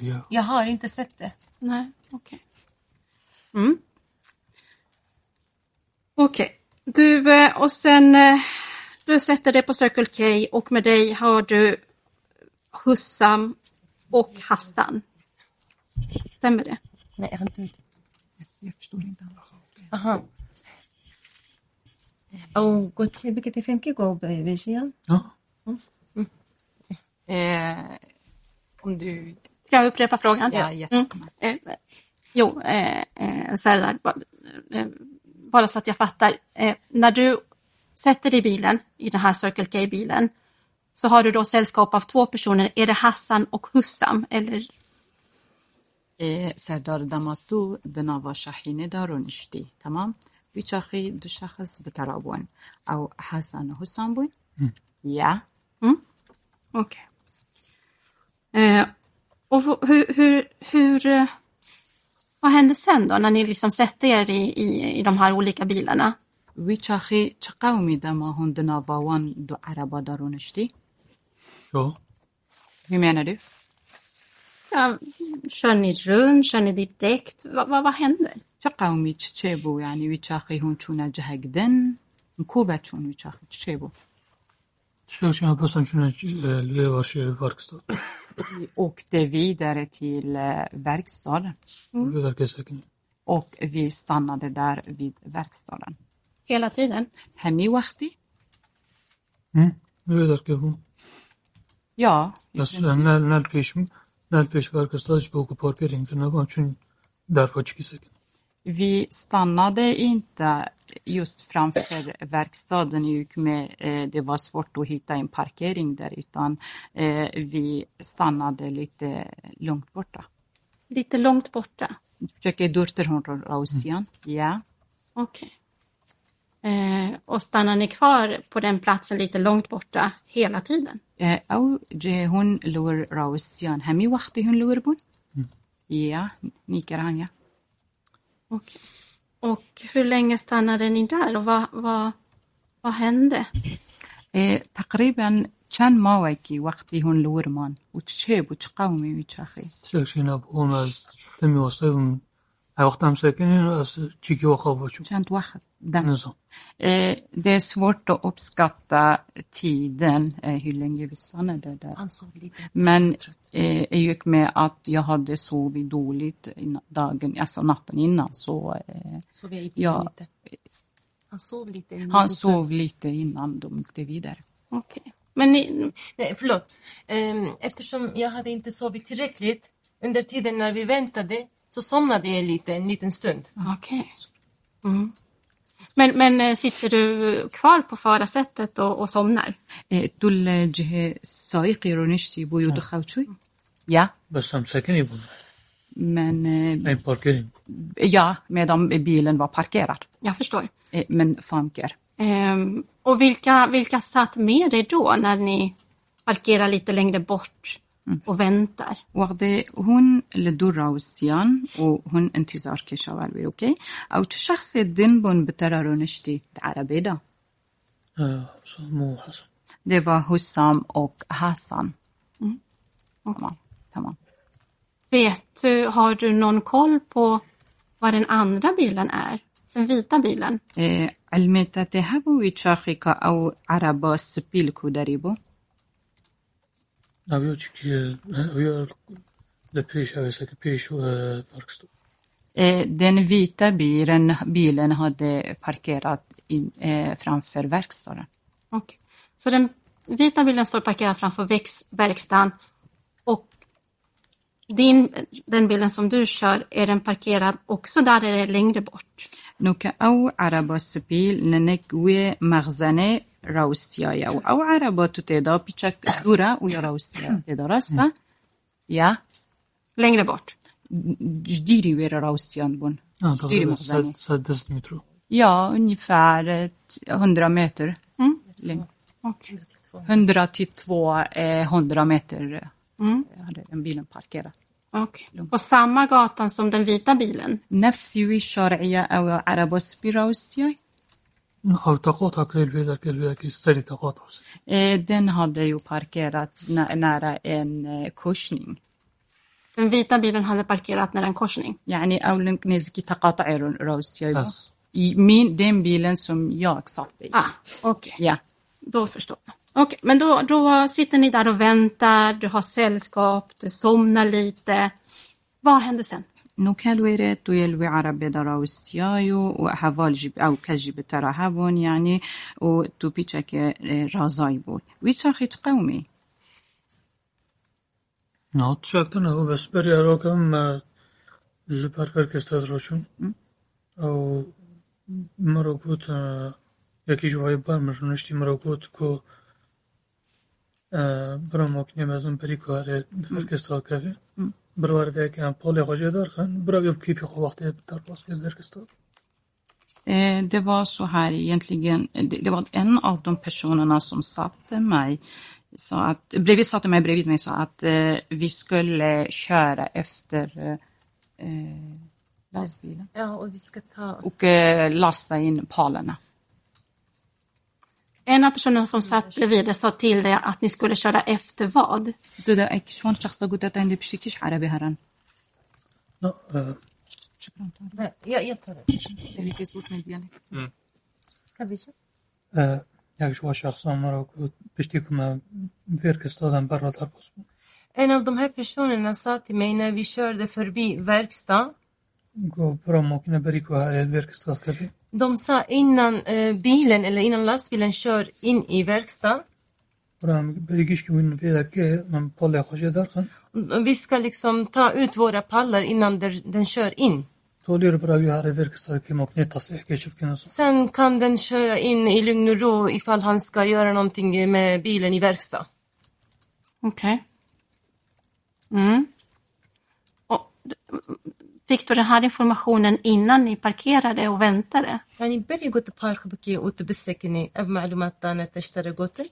Jag... jag har inte sett det. Nej, okej. Okay. Mm. Okej. Okay. Du, eh, och sen... Eh, du sätter dig på Circle K och med dig har du Hussam och Hassan. Stämmer det? Nej, jag har inte Jag förstår inte. Aha. أو قلت بك تفهم كيف قو بيجيان Ja, Eh, om du... Ska jag upprepa frågan? Ja, jättegärna. Mm. Eh, jo, eh, eh, Serdar, ba- eh, bara så att jag fattar. Eh, när du sätter dig i bilen, i den här Circle K-bilen, så har du då sällskap av två personer. Är det Hassan och Hussam? Eller إيه سردار دماتو بنافا شاحينة دارو نشتي تمام بيتشاخي دو شخص بترابون أو حسن وحسام بون يا Okej. Eh, och hur, hur, hur, eh, vad händer sen då när ni liksom sätter er i, i, i de här olika bilarna? بيتشاخي تقاومي دما هون دنافا وان دو عربا دارو نشتي ja. Hur menar du? Ja, kör ni runt, kör ni direkt? Vad, vad, vad händer? تقاومي تشيبو يعني بيتشاخي هون شونا جهة جدن مكوبة شون بيتشاخي تشيبو Ska jag bara känna leva sig verkstad. Vi åkte vidare till eh, verkstaden Vidare كسكني. och vi stannade där vid verkstaden. Hela tiden? Hemmi وقتی؟ vidare كيفو. Ja, i بس princip. när när Derl peşve arkasında hiçbir ockupar Peringtona var çünkü där var Vi stannade inte just framför verkstaden i och eh, Ukme. Det var svårt att hitta en parkering där utan eh, vi stannade lite långt borta. Lite långt borta? Försöker durter hon mm. ja. Okej. Okay. Eh, och stannar ni kvar på den platsen lite långt borta hela tiden? Eh, أو جه هون لور راوسيان همي وقتی هون لور بون؟ Ja, nickar han ja. Okej. Och hur länge stannade ni där och vad, vad, vad hände? Eh, تقريبا كان ماوكي وقتی هون لور مان وتشيب وتقاومي وتشاخي سلكشين أبوهم از تمی واسطه هر وقت هم سکنین از چیکی و خواب باشم. كانت واحد den. نظام. Eh, det är svårt att uppskatta tiden, eh, hur länge vi stannade där. Han sov lite. Men eh, i gick med att jag hade sovit dåligt innan, dagen, alltså natten innan så eh, Sov jag i bilen Ja. lite. Han sov lite. innan han han sov lite innan de åkte vidare. Okej. Men ni, Nej, förlåt. Ehm, Eftersom jag hade inte sovit tillräckligt under tiden när vi väntade så somnade jag lite, en liten stund. okej. Mm. Men, men eh, sitter du kvar på förarsätet och, och somnar? Eh, دول جه سايقي رو نشتي بو يدخل شوي Ja, بس هم سکنی بود. men eh, این parkering. ja, medan bilen var parkerad. Jag förstår. Eh, men famker. Ehm, och vilka, vilka satt med dig då när ni parkerar lite längre bort och väntar. واخدة هون لدور راوستيان وهون انتظار كشوال بي اوكي او شخص الدين بون بترارو نشتي عربي ده Eh, så Mo Hassan. Det var Hussam och Hassan. Okej. Tamam. Tamam. Vet du, har du någon koll på vad den andra bilen är? Den vita bilen? إيه، علميتا تهبو ويتشاخيكا أو عربا سبيل كوداريبو إيه، Den vita bilen, bilen hade parkerat in, eh, framför verkstaden. Okej. Så den vita bilen står parkerad framför väx- verkstaden och din, den bilen som du kör, är den parkerad också där eller längre bort? نوكا أو عربا سبيل ننكوي مغزنة راوستيايا أو أو عربا تتدا بيشك دورا ويا راوستيا تدا راستا يا Längre bort? جديري ويرا راوستيان بون Ja, جديري det var مغزنة Saddes metro. Ja, ungefär eh, 100 meter. Mm. längd. Okej. 100 till 200 meter Mm. eh, hade den bilen parkerat. Okej. På samma gatan som den vita bilen? نفس وي الشرعية أو عربة سبيراوستياي أو تقاطع كل بيدا كل بيدا كي سري تقاطع. Eh, Den hade ju parkerat nä- nära en eh, korsning. Den vita bilen hade parkerat nära en korsning? يعني أو لنك نزكي تقاطع راوستياي Yes. I min, den bilen som jag satt i. Ah, okej. Ja. Då förstår jag. Okej, men då, då sitter ni där och väntar, du har sällskap, du somnar lite. Vad händer sen? نوكل ويرة تويل و عرب وستيايو وحوال جيب او كجيب ترهبون يعني یعنی و تو بيتشك رازاي بول ويتاخي تقومي نه تشکتن او بس بری اراکم لپر فرکستاد راشون. او مرا گوت یکی جوهای بار مرنشتی مرا گوت که برام اکنیم از اون پری که birvargag ham polê xwejêdar xen, birav ev keyfê xwe wextê derxwast kir? E, det var så här egentligen, e, det, var en av de personerna som satte mig, så att, bredvid, satte mig bredvid mig så att eh, vi skulle köra efter eh, lastbilen. Ja, och vi ska ta... Och eh, lasta in palarna. En av personerna som satt bredvid dig sa till dig att ni skulle köra efter vad? ده اكي شلون شخصة قلت عندي بشيكيش عربي هرن Ja, eh, شكرا Nej, jag, jag tar det. اللي كيسوت من ديالك Kan vi köra? eh, یک جوا شخص مرا کو پشتی کما فرکستادم برا در باس En av de här personerna sa till mig när vi körde förbi verkstad. de sa innan eh, bilen eller innan lastbilen kör in i verkstaden. Vi ska liksom ta ut våra pallar innan den kör in. Sen kan den köra in i lugn och ro ifall han ska göra någonting med bilen i verkstad. Okej. Okay. Mm fick du den här informationen innan ni parkerade och väntade? يعني بري قلت بارك بكي وتبسكني أب معلومات تانية تشتري قلت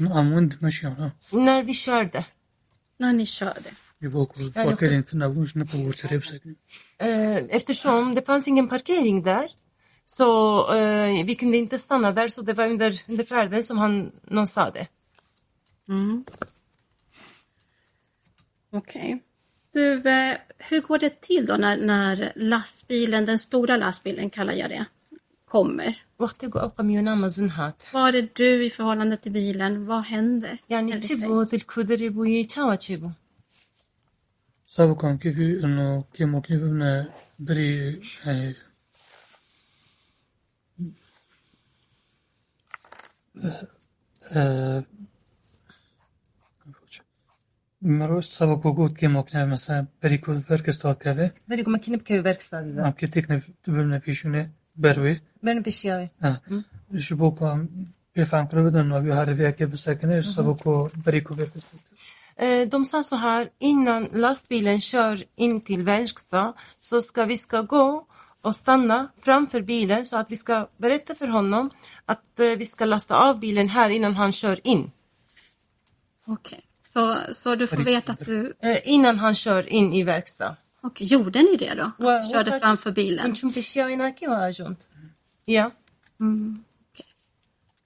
ام وند ماشي انا när vi körde. När ni körde? يبغى كل فاكر انت نبوش نبغى تسرب سكن Eh, Eftersom det fanns ingen parkering där så eh, vi kunde inte stanna där så det var under, under färden som han, någon sa det. Mm. Okej. Du, eh, hur går det till då när, när lastbilen, den stora lastbilen kallar jag det, kommer? وقت أو قميونا مزنهات Var är du i förhållande till bilen? Vad händer? يعني enligt تشبو dig? تلكودري بوي تشاوا تشبو سبب كان كيف انه كي ممكن بنا بري يعني آه، مروش سبب وجود كي ممكن مثلا بري كود فركستاد كافي بريقو ما كنا بكي verkstad ام كي تكنف تبلنا في شونه بروي بنا بشياوي اه شبو كان بفهم قرب انه ابي هاري فيها كيف ساكنه سبب كو بري كود فركستاد Eh, De sa så här, innan lastbilen kör in till verkstad så ska vi ska gå och stanna framför bilen så att vi ska berätta för honom att eh, vi ska lasta av bilen här innan han kör in. Okej. Så, så du får veta att du... Eh, innan han kör in i verkstad. Och gjorde ni det då? Ja, körde framför bilen? Ja. Mm, okay.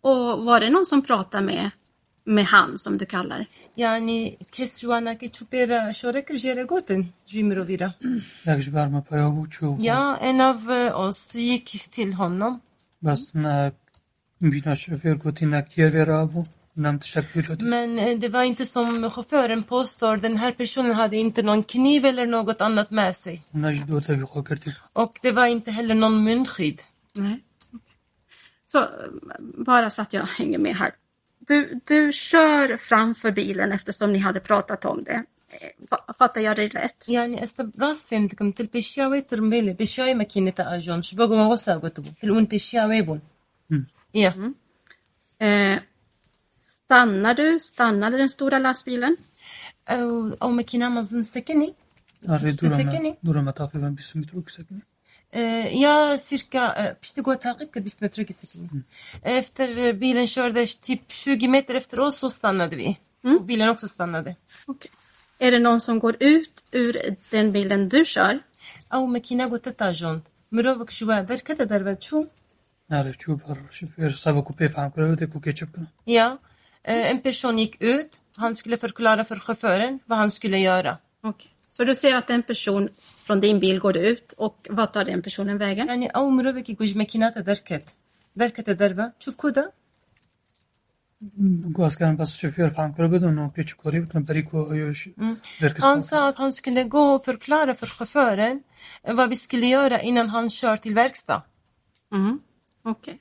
Och var det någon som pratade med, med han som du kallar Yani kesruanaki chupera shorek jeregoten jimrovira. Ja, en av eh, oss gick till honom. Bas na bina chaufför gotina kievera abo. Nam tashakkulat. Men eh, det var inte som chauffören påstår. Den här personen hade inte någon kniv eller något annat med sig. Najdo ta vi khokerti. Och det var inte heller någon munskydd. Nej. okej. Så eh, bara så att jag hänger med här. Du, du kör framför bilen eftersom ni hade pratat om det. Eh, fa- Fattar jag dig rätt? يعني استبراس فهمتكم تل بشاوي ترمبيلي بشاوي ماكينة أجون شبقوا ما وصا قطبو تلون بشاوي بون Ja. Eh, stannar du? Stannade den stora lastbilen? أو أو ماكينة مازن سكني Arre durama سكني durama takriban 20 metre yüksekliğinde. Eh, Ja, cirka, eh, pişti gå takip kır bis metre sekini. Efter eh, bilen körde typ 20 meter efter oss så stannade vi. Och bilen också stannade. Okej. Är det någon som går ut ur den bilen du kör? أو ماكينة قلت تاجون مروفك شو در كده دربت شو Arre chu par chaufför saba ku pe fam kara det ku ketchup kana. Ja, eh, en person gick ut. Han skulle förklara för chauffören vad han skulle göra. Okej. Så du ser att en person från din bil går ut och vad tar den personen vägen? يعني أو مروفك يقول ماكينات دركت دركت دربة شوف كده Gå askan bas chaufför fam kara bedon och ketchup kari utan beriko ayosh. Han sa att han skulle gå och förklara för chauffören eh, vad vi skulle göra innan han kör till verkstad. Mm. Okej. Eh,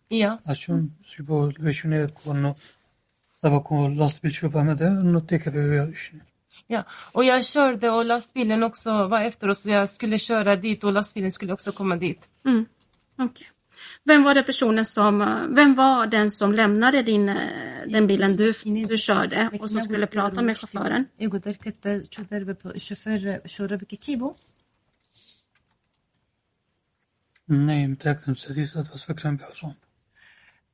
Io? Asciun si può avvicinare quando stava con lastbilschauffören och pekade över Ja, och jag körde och lastbilen också var efter oss. Jag skulle köra dit och lastbilen skulle också komma dit. Mm. Okay. Vem var det personen som, vem var den som lämnade din, den bilen du, du körde och som skulle prata med chauffören? Nej, inte jag kan säga att det var en person.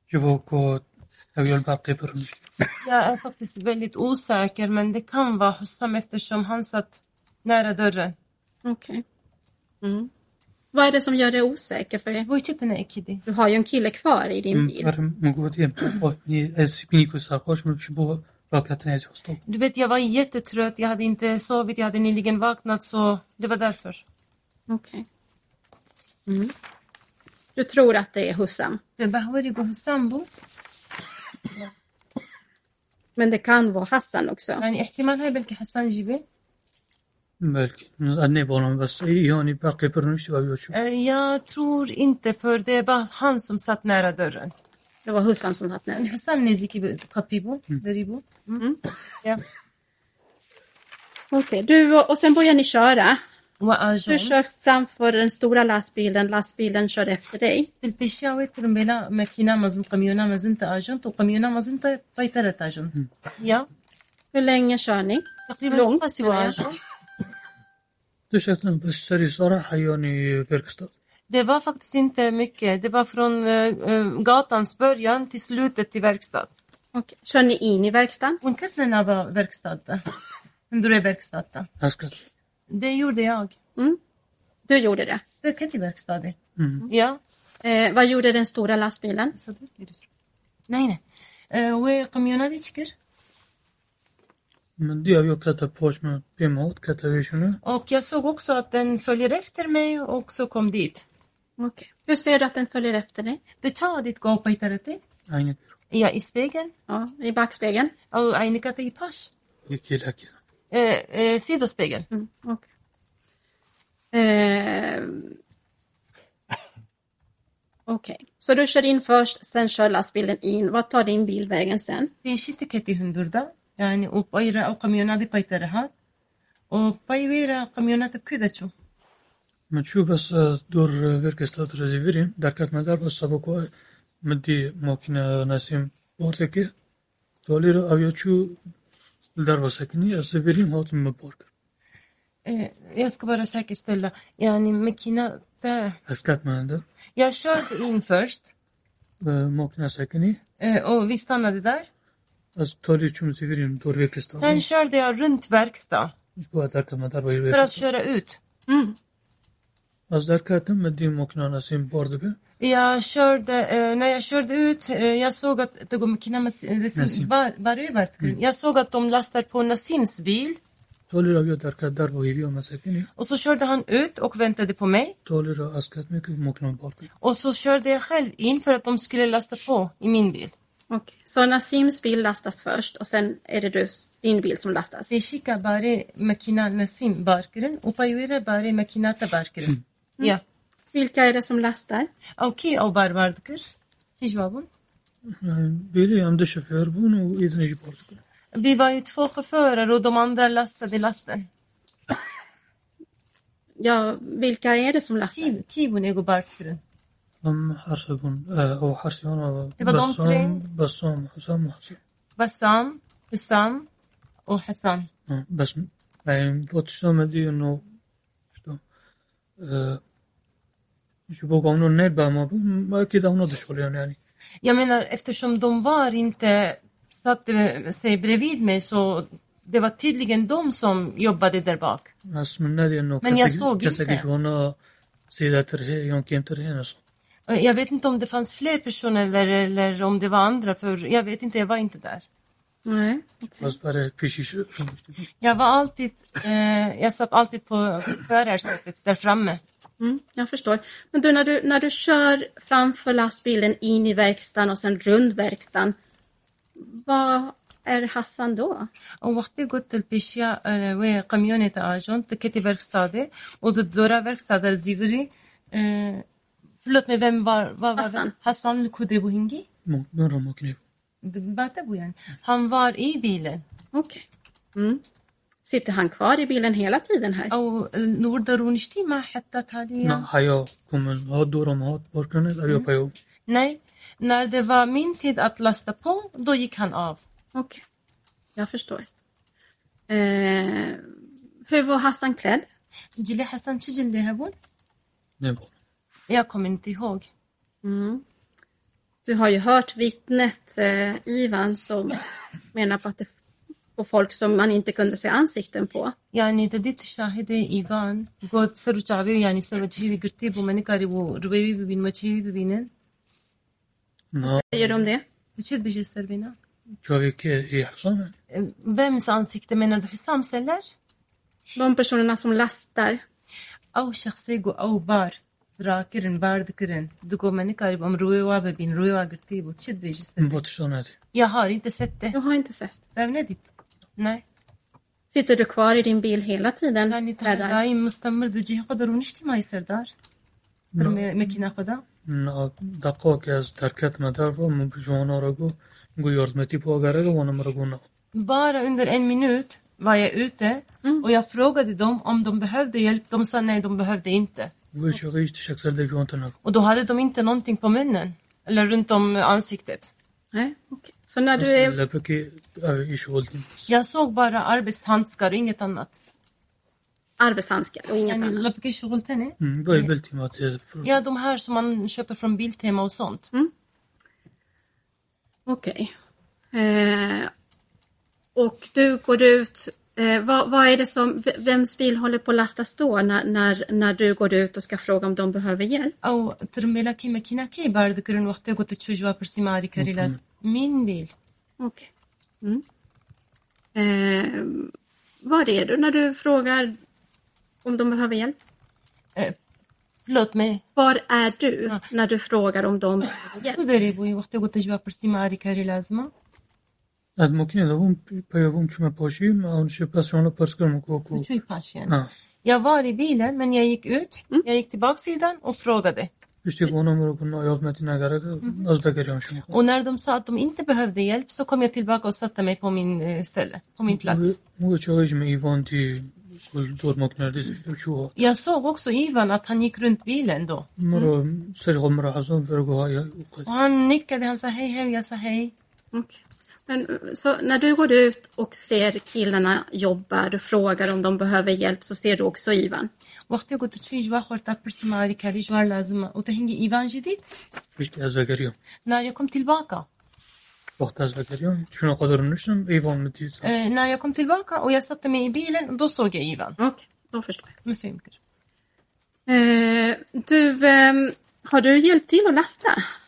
Jag vill gå jag är faktiskt väldigt osäker men det kan vara Hussam eftersom han satt nära dörren. Okej. Okay. Mm. Vad är det som gör dig osäker? För du har ju en kille kvar i din bil. Du vet, jag var jättetrött. Jag hade inte sovit. Jag hade nyligen vaknat så det var därför. Okej. Okay. Mm. Du tror att det är Hussam, Det behöver ju gå Hussam bo. men det kan vara Hassan också. يعني احتمال هاي بلكي حسان جيبي بلكي أني بولم بس يوني باقي برمج أبيو شو. Eh, Jag tror inte för det var han som satt nära dörren. Det var Hussam som satt يعني nära. حسام نزيكي قبيبو دريبو Ja. Okej, du och sen börjar ni köra. du kör framför den stora lastbilen, lastbilen kör efter dig. Mm. Hur länge kör ni? Långt? Det var faktiskt inte mycket. Det var från uh, gatans början till slutet i verkstad. Okay. Kör ni in i verkstaden? Hon kan inte verkstad. Du är verkstad. Det gjorde jag. Mm. Du gjorde det. Det kan till verkstad. Mm. Ja. Eh, vad gjorde den stora lastbilen? Nej, nej. Eh, وقميونة دي تشكر. Men det har ju kata pås med bemot kata vishune. Och jag såg också att den följer efter mig och så kom dit. Okej. Hur ser du att den följer efter dig? Det tar dit gå på itarete. Aynı Ja, i spegeln. Ja, i backspegeln? أو عينك i pass. bir kila Eh, eh, sidospegeln. Mm, okej. Eh, Okej, så du kör in först, sen kör lastbilen in. Vad tar din bil vägen sen? في شي تكتي هندوردا يعني وبايرة أو قميونة دي بايترهات Och Pajvera kamionata kudachو. ما تشوف بس دور فيركستات رزيفيرين دركات مدار بس سبقوا مدي ماكينة ناسيم بورتكي تولير أو Stella Rosacchini esseverim hatun me bar kir. Jag ska bara ee, säkerställa. Yani makina där. Häskat med Jag körde in först. Ee, makina Sakini. Ee, Och vi stannade där. Alltså tar det üçümüzü gireyim. Doğru bekle. Sen körde jag runt verkstad. För att köra ut. Mm. Az derkatin med din moknanasin bordibe? Jag körde, eh, när jag körde ut, eh, jag såg att det går med var, var mm. Jag såg att de lastar på Nasims bil. Och så körde han ut och väntade på mig. Och så körde jag själv in för att de skulle lasta på i min bil. Okay. Så Nasims bil lastas först och sen är det du, din bil som lastas? Beşika bari makina Nasim barkırın, upayvira bari makinata barkırın. Hmm. Ja. Vilka är det som lastar? Okej, och barbardıkır. Hicvabun. Böyle hem de şoför bunu och idneci bardıkır. Vi var ju två chaufförer och de andra lastade lasten. Ja, vilka är det som lastar? Kivun är barkfurun. هم حرسبون أو حرسبون بسام بسام حسام وحسام بسام حسام وحسام بس يعني بوتش دي انه شو ju bakom någon näbbar, man kidar hon duscholen yani. Jag menar eftersom de var inte satte sig bredvid mig så det var tydligen de som jobbade där bak. Men jag såg inte. Jag vet inte om det fanns fler personer eller, eller om det var andra, för jag vet inte, jag var inte där. Nej, okay. Jag var alltid, eh, jag satt alltid på förarsätet där framme. Mm, jag förstår. Men du när, du, när du kör framför lastbilen in i verkstaden och sen runt verkstaden, vad är Hassan då? ووقتی قلت البيشيا و قميونة آجون تكتي verkstaden och det dörra verkstaden زیوری eh, förlåt mig vem var, var, var Hassan. Hassan kude bu hingi? من را مکنه Bata bu yani. Han var i bilen. Okej. Mm. Sitter han kvar i bilen hela tiden här? أو نور ضرونشتي ما حتى نه تاليا حیا کومن ها دورم ها بارکنه یا پیو Nej, när det var min tid att lasta på, då gick han av. Okej. Jag förstår. Eh, hur var Hassan klädd? جلي حسن شو جلي هبون؟ نبا Jag kommer inte ihåg. Mm. Du har ju hört vittnet eh, Ivan som menar på att det på folk som man inte kunde se ansikten på. يعني تديت شاهدة إيفان قد سرو شعبي يعني سوى جهي قرتي بمني كاريبو ربيبي ببين وجهي ببينن نه Säger du om det? تشد بيجي سربينا جاوی که ای حسام Vems ansikte menar du? Hissams eller? De personerna som lastar. أو شخصية جو أو بار دراكرن باردكرن دقو مني كاريبو أم روي واببين روي واقرتيبو تشد بيجي سربينا باتشتان هدی Jag har inte sett det. Jag har inte sett. Vem är det? Nej. Sitter du kvar i din bil hela tiden? يعني Där, där? دايم مستمر دجي قدر ونشتي ما يسردار در مكينة خدا نه دقا که از ترکت مدار و من بجوانا را گو گو یاردمتی پا گره گو وانم را گو نه Bara under en minut var jag ute och jag frågade dem om de behövde hjälp. De sa nej, de behövde inte. گو چه شکسل ده جوان تنگ Och då hade de inte någonting på munnen eller runt om ansiktet. Nej, okej. Så när du är... Jag såg bara arbetshandskar och inget annat. Arbetshandskar och inget annat. Ja, de här som man köper från Biltema och sånt. Mm. Okej. Okay. Eh, och du går ut Eh, vad, vad är det som, v- vems bil håller på att lastas då när, när, när du går ut och ska fråga om de behöver hjälp? أو ترميلا كي ماكينة كي بارد كرن وقت قلت تشو جوا برسي ماري كاري لازم min bil. Okej. Mm. Eh, var är du när du frågar om de behöver hjälp? Eh, förlåt mig. Var är du när du frågar om de behöver hjälp? تدري بوي وقت قلت جوا برسي ماري كاري لازمة. Admokninovым pojovom Tjumapojky med Aunsjöpassion och Påskrumkåkå. Ja. Jag var i bilen men jag gick ut, mm. jag gick till baksidan och frågade. Mm. Och när de sa att de inte behövde hjälp så kom jag tillbaka och satte mig på min ställe, på min plats. Jag såg också Ivan att han gick runt bilen då. Mm. Och han nickade, han sa hej hej, jag sa hej. Okay. Men, så när du går ut och ser killarna jobba, du frågar om de behöver hjälp, så ser du också Ivan. وقتی قلت توی جوا خورتك برسي معي كاري جوار لازم وتهنجي إيفان جديد مش أزاقريهم när jag kom tillbaka. وقت أزاقريهم شنو قدر نشتم إيفان مديد Eh, när jag kom tillbaka och jag satte mig i bilen, då såg jag Ivan. Okej, då förstår jag. Med femkar. Eh, du, ehm, har du hjälpt till att lasta?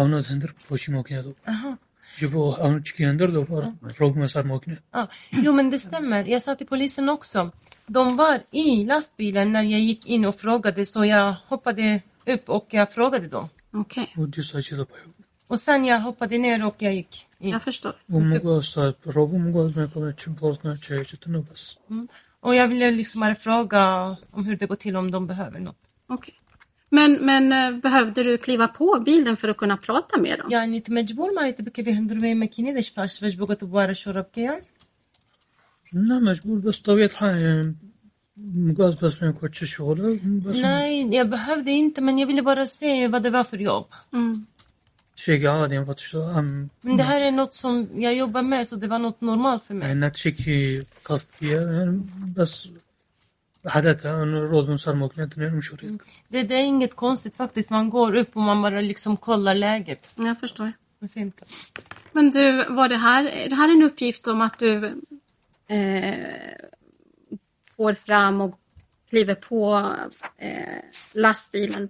ಅವನು ತಂದ್ರ ಪೋಷಿ ಮೋಕೆ ಅದು Jo, han sekunder då var drogmästarmakne. Ja, jo men det stämmer. Jag sa till polisen också. De var i lastbilen när jag gick in och frågade så jag hoppade upp och jag frågade dem. Okej. Okay. Och Och sen jag hoppade ner och jag gick in. Jag förstår. Mm. Och jag ville liksom bara fråga om hur det går till om de behöver något. Okej. Okay. Men, men eh, behövde du kliva på bilen för att kunna prata med dem? يعني انت مجبور ما تبكي بهندر بين ماكينة داش فاش فاش بقى تبوار شرب كيان نه مجبور بس طبيعة الحال يعني مگو از بس من كوتش شغله بس Nej, jag behövde inte men jag ville bara se vad det var för jobb. Mm. شيء عادي ما فتش ام Men det här är något som jag jobbar med så det var något normalt för mig. يعني نتشكي قصد فيها يعني بس hade hon råd med sarmaknet när de körde. Det, det är inget konstigt faktiskt. Man går upp och man bara liksom kollar läget. Jag förstår. Men du, var det här, det här är en uppgift om att du eh, går fram och kliver på eh, lastbilen.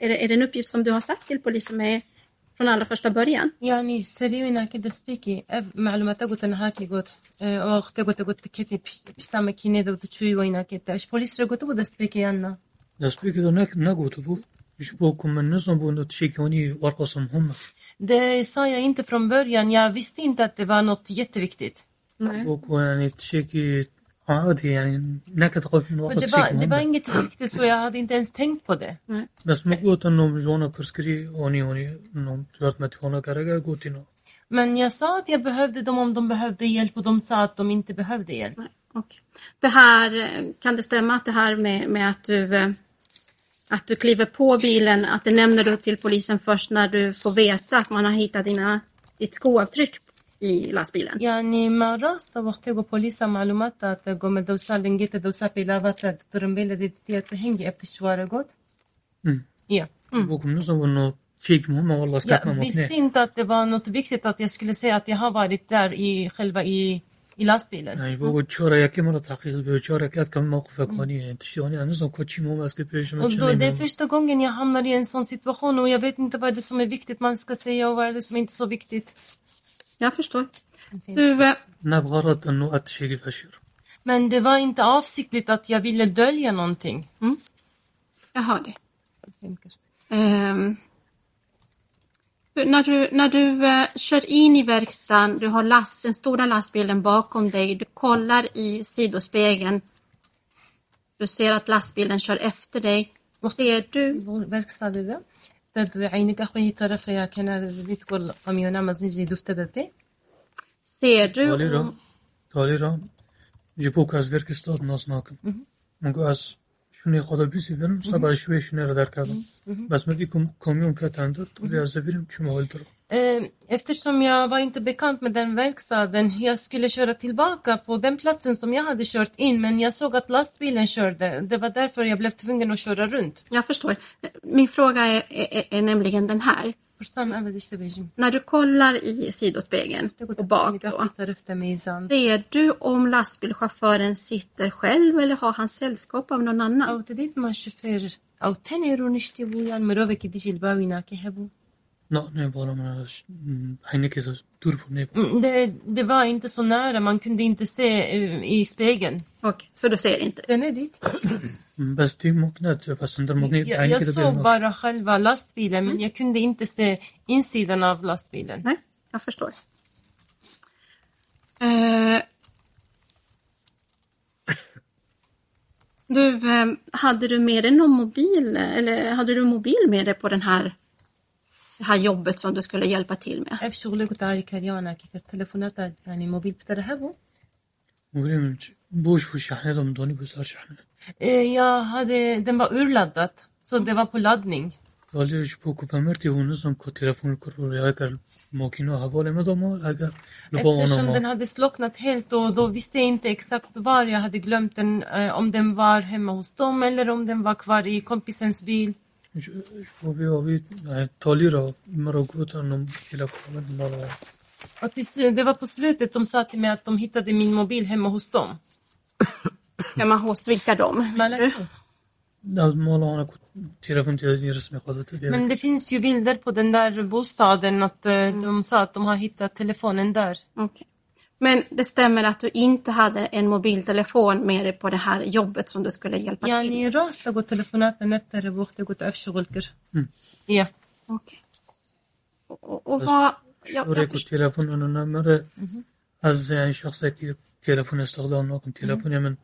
Är det, är det en uppgift som du har satt till polisen med från allra första början? يعني سريونا كده سبيكي معلومات قلت انا هاكي قلت اختي قلت قلت كتي بشتا ماكينة دو تشوي وينا كده اش بوليس قلت قلت سبيكي انا دست بي كده نك نقوت بو يشبوكم من نظام بو انه تشيكوني ورقصهم هم Det sa jag inte från början. Jag visste inte att det var något jätteviktigt. Nej. بوكو يعني تشيكي Ja, det är en det var, det var inget riktigt så jag hade inte ens tänkt på det. Men som gått om Jona Perskri och ni och ni, med Jona Karaga gått in Men jag sa att jag behövde dem om de behövde hjälp och de sa att de inte behövde hjälp. Nej, okay. Det här, kan det stämma att det här med, med att du eh, att du kliver på bilen, att det nämner du till polisen först när du får veta att man har hittat dina, ditt skoavtryck i lastbilen? يعني مع راست وقت يقول بوليسا معلومات تقوم دوسا لنجيت دوسا بيلافات ترمبيلا دي تهنجي efter شوارع قد Ja. بوكم نظام انه تشيك مهمة والله سكتنا Jag visste مكني inte att det var något viktigt att jag skulle säga att jag har varit där i själva i, i lastbilen. يعني بوكو تشورا يكي مرة تحقيق بيو تشورا كات كم موقفك هوني يعني تشتوني انا نظام كوتشي مهمة اسكي بيش Och då, det är första gången jag hamnar i en sån situation och jag vet inte vad det är som är viktigt man ska säga och vad är det som är inte är så viktigt. Jag förstår. Du, eh, نبغرض انه اتشيكي فشير Men det var inte avsiktligt att jag ville dölja någonting. jag hör dig. Ehm, du, när du, när du eh, kör in i verkstaden, du har last, den stora lastbilen bakom dig, du kollar i sidospegeln. Du ser att lastbilen kör efter dig. Ser du, verkstad ده داد عینی که خویی طرف یا کنار زدی تو کل قمیونا مزین جی دوست داده؟ سیر جو. تالی رام، تالی رام. یه پوکاسگر کشتاد ناسناکم. منگو از شونه خدا بیسی برم سبا شوی شونه را در کردم بس مدی کم کامیون که تنده تالی از بریم چون محل دارم Eh, Eftersom jag var inte bekant med den verkstaden, jag skulle köra tillbaka på den platsen som jag hade kört in, men jag såg att lastbilen körde. Det var därför jag blev tvungen att köra runt. jag förstår. Min fråga är, är, är nämligen den här. När du kollar i sidospegeln och bak då, ser du om lastbilschauffören sitter själv eller har han sällskap av någon annan? Mm, det, det var inte så nära, man kunde inte se eh, i spegeln. Okej, så du ser inte? Den är dit. Jag, såg bara själva lastbilen, men mm. jag kunde inte se insidan av lastbilen. Nej, jag förstår. Eh, du, eh, hade du med dig någon mobil, eller hade du mobil med dig på den här det här jobbet som du skulle hjälpa till med? عارف شغلي كنت على كريانا كيف التليفونات يعني موبيل بترهبه مبرم بوش في الشحنة ده من دوني بس شحنة Jag hade, den var urladdad, så det var på laddning. ولی بوکو پمرتی اون نزم که تلفن کرو یا اگر ماکینو حواله مدام اگر لبا Eftersom den آنما hade slocknat helt och då visste jag inte exakt var jag hade glömt den, eh, om den var hemma hos dem eller om den var kvar i kompisens bil. Ja, det var på slutet de sa till mig att de hittade min mobil hemma hos dem. hemma hos vilka dem? Men det finns ju bilder på den där bostaden att eh, mm. de sa att de har hittat telefonen där. Okay. Men det stämmer att du inte hade en mobiltelefon med dig på det här jobbet som du skulle hjälpa till med? يعني راستا قلت تليفونات نتر بوقت قلت أفشغل كر. Ja. Okej. Och, och, och vad... Jag, jag شوري förstår. تلفن انه نمر از يعني شخص که تلفن استخدام نکن تلفن من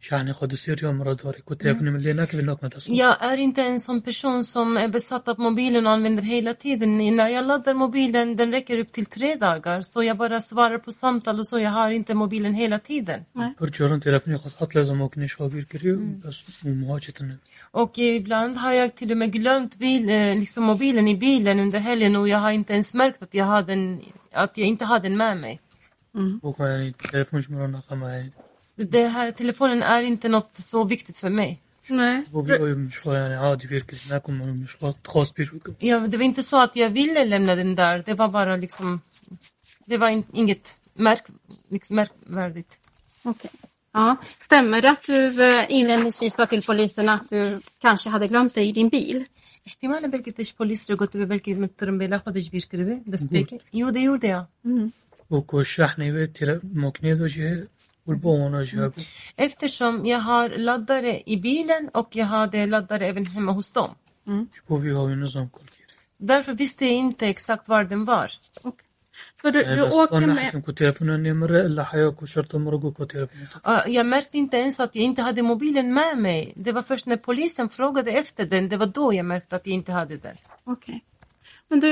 شحنه خود سير يوم مرة داري كنت تلفن من اللي ناكل نوك ما تصل Jag är inte en sån person som är besatt av mobilen och använder hela tiden. När jag laddar mobilen, den räcker upp till tre dagar. Så jag bara svarar på samtal och så. Jag har inte mobilen hela tiden. برجورن تلفني خد حط لازم ممكن شوابير كريو بس مهاجة Och ibland har jag till och med glömt bil, eh, liksom mobilen i bilen under helgen och jag har inte ens märkt att jag, har den, att jag inte har den med mig. بوكا يعني تلفونش مرة ناقة يعني Det här telefonen är inte något så viktigt för mig. Nej. بوبي مش يعني عادي بيركز ناكم مش خاص بيركز Ja, det var inte så att jag ville lämna den där. Det var bara liksom... Det var in, inget märk, liksom märkvärdigt. Okej. Ja. Stämmer det att du eh, inledningsvis sa till polisen att du kanske hade glömt dig i din bil? احتمال بلكي تش بوليس قلت بلكي مترم بلا خدش بيركربي بس بيكي يو ده يو ده بوكو الشحنة بيت تلا ممكن Bourbon och mm. köp. Eftersom jag har laddare i bilen och jag hade laddare även hemma hos dem. Mm. Därför visste jag inte exakt var den var. Okay. För du, du åker med... Jag märkte inte ens att jag inte hade mobilen med mig. Det var först när polisen frågade efter den, det var då jag märkte att jag inte hade den. Okej. Men du,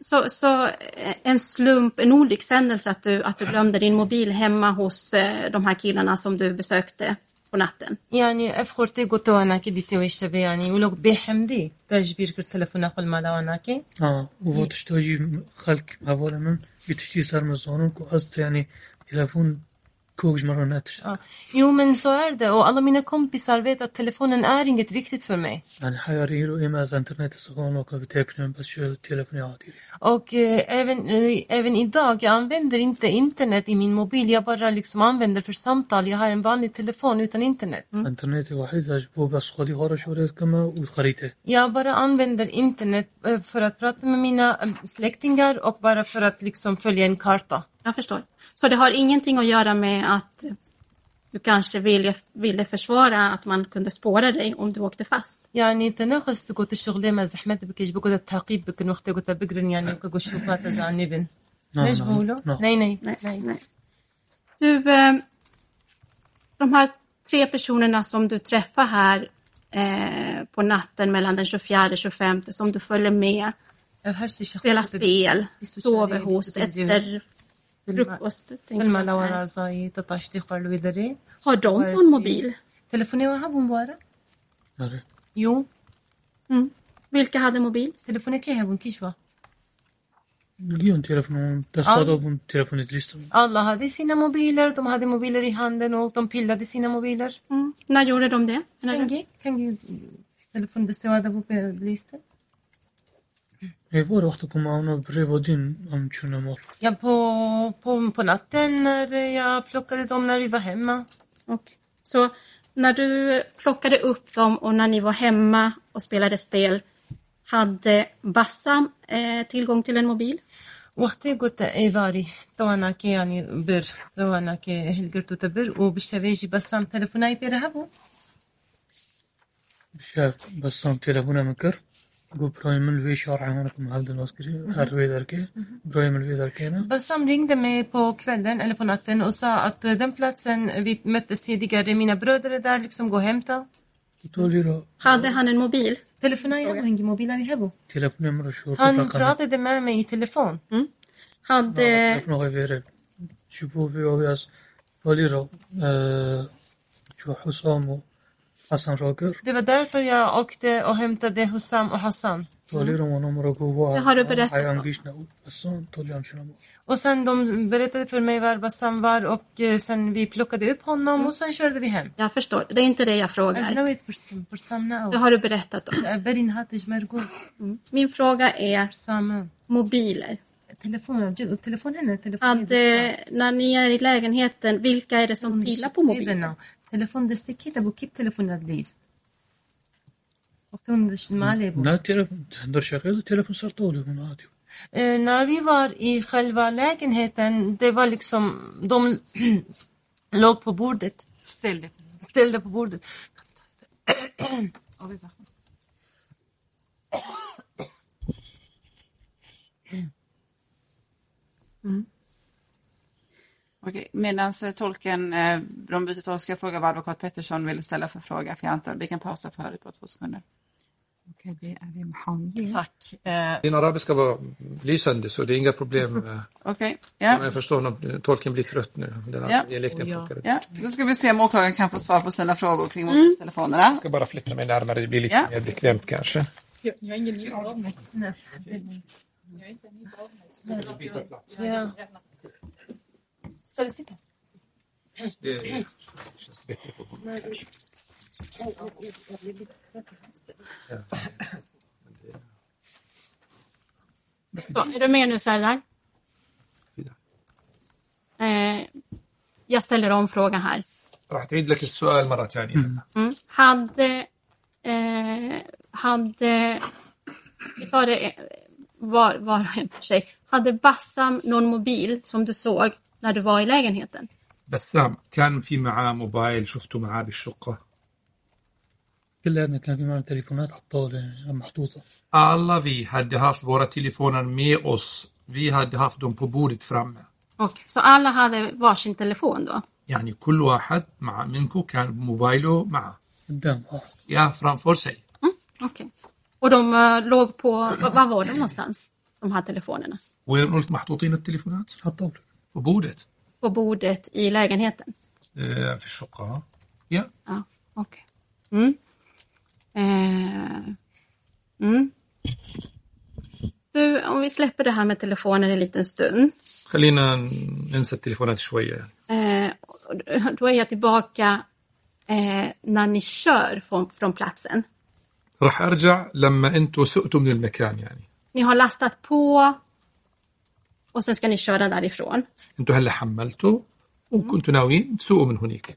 så, så eh, en slump, en olyckshändelse att du, att du glömde din mobil hemma hos eh, de här killarna som du besökte på natten? يعني افخرتي قلت انا كي تي وش يعني ولو بحمدي تجبير كر تلفون اخو المالا وانا كي اه وفوتش تاجي خلق حوالا من بتشتي صار مزانون كو أست يعني تلفون Kungsmaranet. Ja. Jo men så är det och alla mina kompisar vet att telefonen är inget viktigt för mig. Och eh, även, eh, även idag, jag använder inte internet i min mobil. Jag bara liksom använder för samtal. Jag har en vanlig telefon utan internet. Mm. Jag bara använder internet eh, för att prata med mina eh, släktingar och bara för att liksom följa en karta. Jag förstår. Så det har ingenting att göra med att du kanske ville, ville försvara att man kunde spåra dig om du åkte fast? يعني تناقصت قلت الشغل ما زحمت بكيش بقول التعقيب بكن وقت قلت بقرن يعني وكقول شوفات زعل نبن نعم، ليش نعم، بقولوا؟ نعم. Nej, nej, Nej, nej. nej. Du, eh, de här tre personerna som du träffar här eh, på natten mellan den 24 och 25 som du följer med, هرسي شخص spelar spel, Visst, sover det är hos, inte det. äter frukost. tänker كل ما jag لو här. انا زي تطاشتي قالوا يدري Har de någon mobil? تلفوني وهاب مبارك نري يو Mm. Vilka hade mobil? تلفوني كي هابون كيشوا لقيون تلفون بس آه. خدوهم تلفون تليستم Alla hade sina mobiler, de hade mobiler i handen och de pillade sina mobiler. Mm. När gjorde de det? När- Kangi, kangi telefon det stod där på listan. ايوار وقتكم معنا بريفودين ام تشونا مال Ja, på, på, på natten när jag plockade dem när vi var hemma. Okej. Så när du plockade upp dem och när ni var hemma och spelade spel, Hade Bassam eh, tillgång till en mobil? وقتی گوت ایواری توانا که یعنی بر توانا که هلگرتو تبر و بشویجی بسام تلفونای پیره هبو شاف بسام تلفونه مكر قو برايم الفي شارع هونكم هالدن واسكري هالوي دركي برايم الفي دركينا Bassam ringde mig på kvällen eller på natten och sa att eh, den platsen vi möttes tidigare, mina bröder är där, liksom gå och hämta. تقولي له Hade han en mobil? Telefonai هبو هنجي موبيلا هبو تلفوني مرة شهور Han pratade med mig i telefon. Hade, تلفونه غير شوفوا في اوبياس تقولي له شو حسام Hassan-Roger. Det var därför jag åkte och hämtade Hussam och Hassan. Det har du berättat om. Och sen de berättade för mig var Bassam var och eh, sen vi plockade upp honom och sen körde vi hem. Jag förstår, det är inte det jag frågar. Alltså, det har du berättat om. Mm. Min fråga är mobiler. Telefon, telefonen, telefonen. Att, när ni är i lägenheten, vilka är det som pillar på mobilen? تلفون دستك كده بكيب تلفون ليست وقتون ما ليبو لا تلفون تهندر شغال تلفون صار طولي من عادي Eh, när vi var i själva lägenheten, det var liksom, de låg på bordet. Ställde. Ställde på bordet. Okej, medan eh, tolken, eh, de byter tolk, ska jag fråga vad advokat Pettersson ville ställa för fråga, för jag antar vi kan pausa förut på två sekunder. Okej, det är vi Mohammed. Tack. Eh, Din arabiska var lysande så det är inga problem. Okej, ja. jag förstår om tolken blir trött nu. Den Ja. dialekten Ja. inte. ja. Då ska vi se om åklagaren kan få svar på sina frågor kring mobiltelefonerna. Jag ska bara flytta mig närmare, det blir lite Ja. mer bekvämt kanske. Ja. Ska du sitta? Det känns bättre för honom kanske. Så, är du med nu Serdar? Vidare. Eh, jag ställer om frågan här. راح تعيد لك السؤال مرة ثانية. Mm. Hade, eh, hade, vi tar det eh, var, var och en för sig. Hade Bassam någon mobil som du såg när du var i lägenheten? بسام كان في معاه موبايل شفته معاه بالشقة. كلنا كان في معنا تليفونات على الطاولة محطوطة Alla vi hade haft våra telefoner med oss. Vi hade haft dem på bordet framme. Okej, så alla hade varsin telefon då? يعني كل واحد مع منكم كان موبايله معه. قدام واحد Ja, framför sig. Okej. Och de eh, låg på, var var var de någonstans? De här telefonerna? وين قلت محطوطين التليفونات؟ على الطاولة på bordet. På bordet i lägenheten? Eh, في الشقة. Ja. Ja, okej. Mm. Eh, mm. Du, om vi släpper det här med telefonen en liten stund. خلينا ننسى التليفونات شوية. Eh, då är jag tillbaka eh, när ni kör från, från platsen. راح أرجع لما أنتوا سقتوا من المكان يعني. Ni har lastat på och sen ska ni köra därifrån. أنتوا هلا حملتوا وكنتوا ناويين تسوقوا من هناك.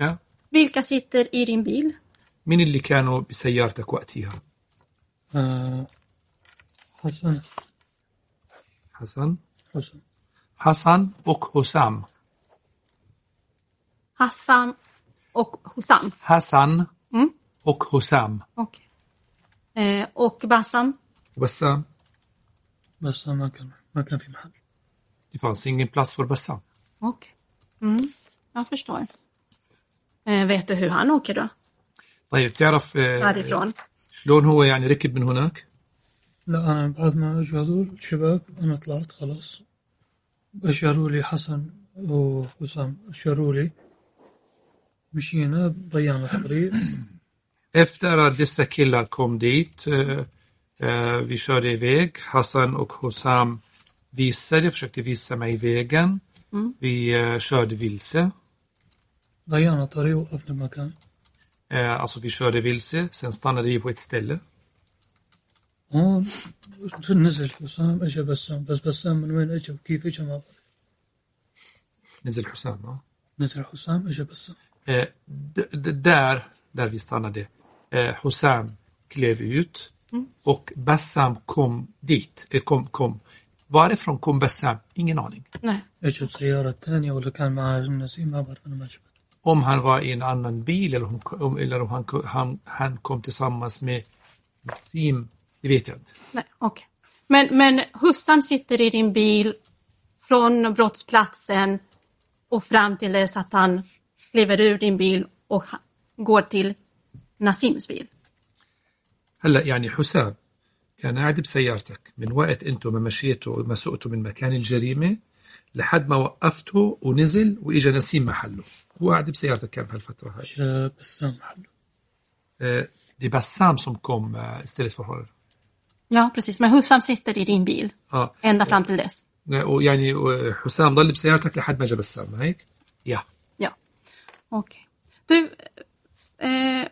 Ja. Vilka sitter i din bil? مين اللي كانوا بسيارتك وقتها؟ آه حسن حسن حسن حسن och Hussam. Hassan och Hussam. Hassan Mm. och Hussam. Okej. Eh, och Bassam? Bassam. بس ما كان ما كان في محل Det fanns ingen plats för Bassam. Okej. Mm, jag förstår. Eh, vet du hur han åker då? طيب تعرف آه، Härifrån? شلون هو يعني ركب من هناك؟ لا أنا بعد ما أجوا هذول الشباب أنا طلعت خلاص أشاروا لي حسن وحسام أشاروا لي مشينا ضيعنا الطريق Efter att dessa killar kom dit, eh, eh, vi körde iväg, Hassan och Hussam visade, försökte visa mig vägen. Vi eh, körde vilse, ضيعنا الطريق وقفنا بمكان eh, alltså vi körde vilse, sen stannade vi på ett ställe. هون نزل حسام اجى بسام بس بسام من وين اجى وكيف اجى ما بعرف نزل حسام. Ja. نزل حسام اجى بسام Eh, d- d- där, där vi stannade, eh, Hussam klev ut, Och Bassam kom dit, eh, kom, kom. Varifrån kom Bassam? Ingen aning. Nej. اجت سيارة تانية ولا كان معها نسيم ما بعرف أنا ما شفت Om han var i en annan bil eller om, om- eller om han, han, han kom tillsammans med Nassim, det vet jag inte. Nej, okej. Men, men Hussam sitter i din bil från brottsplatsen och fram till dess att han kliver ur din bil och ha- går till Nasims bil. هلا يعني حسام كان قاعد بسيارتك من وقت أنتم ما مشيتوا ما سقتوا من مكان الجريمة لحد ما وقفته ونزل وإجا نسيم محله هو قاعد بسيارتك كان بهالفترة هاي بسام محله Eh, Det är Bassam som kom eh, istället för Harald. Ja, precis. Men Hussam sitter i din bil آه ända fram till dess. ويعني آه، حسام ضل بسيارتك لحد ما جا بسام هيك؟ Ja. Ja, okej. Du, eh,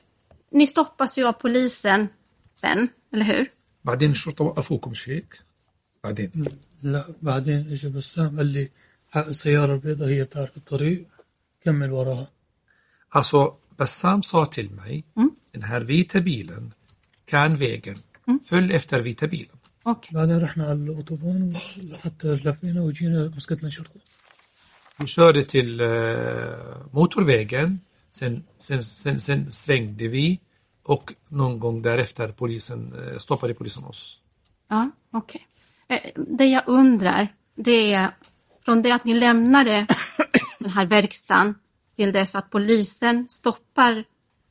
ni stoppas ju av polisen sen, eller hur? بعدين الشرطه وقفوكم مش هيك؟ بعدين لا بعدين اجى بسام قال لي حق السيارة البيضاء هي بتعرف الطريق كمل وراها Alltså, Bassam sa till mig, den här vita bilen kan vägen. Följ efter vita bilen. Okej. بعدين رحنا على الأوتوبان حتى لفينا وجينا مسكتنا الشرطة Vi körde till eh, motorvägen, sen, sen, sen, sen svängde vi och någon gång därefter polisen, eh, stoppade polisen oss. Ja, okej. Eh, det jag undrar, det är från det att ni lämnade den här verkstaden till dess att polisen stoppar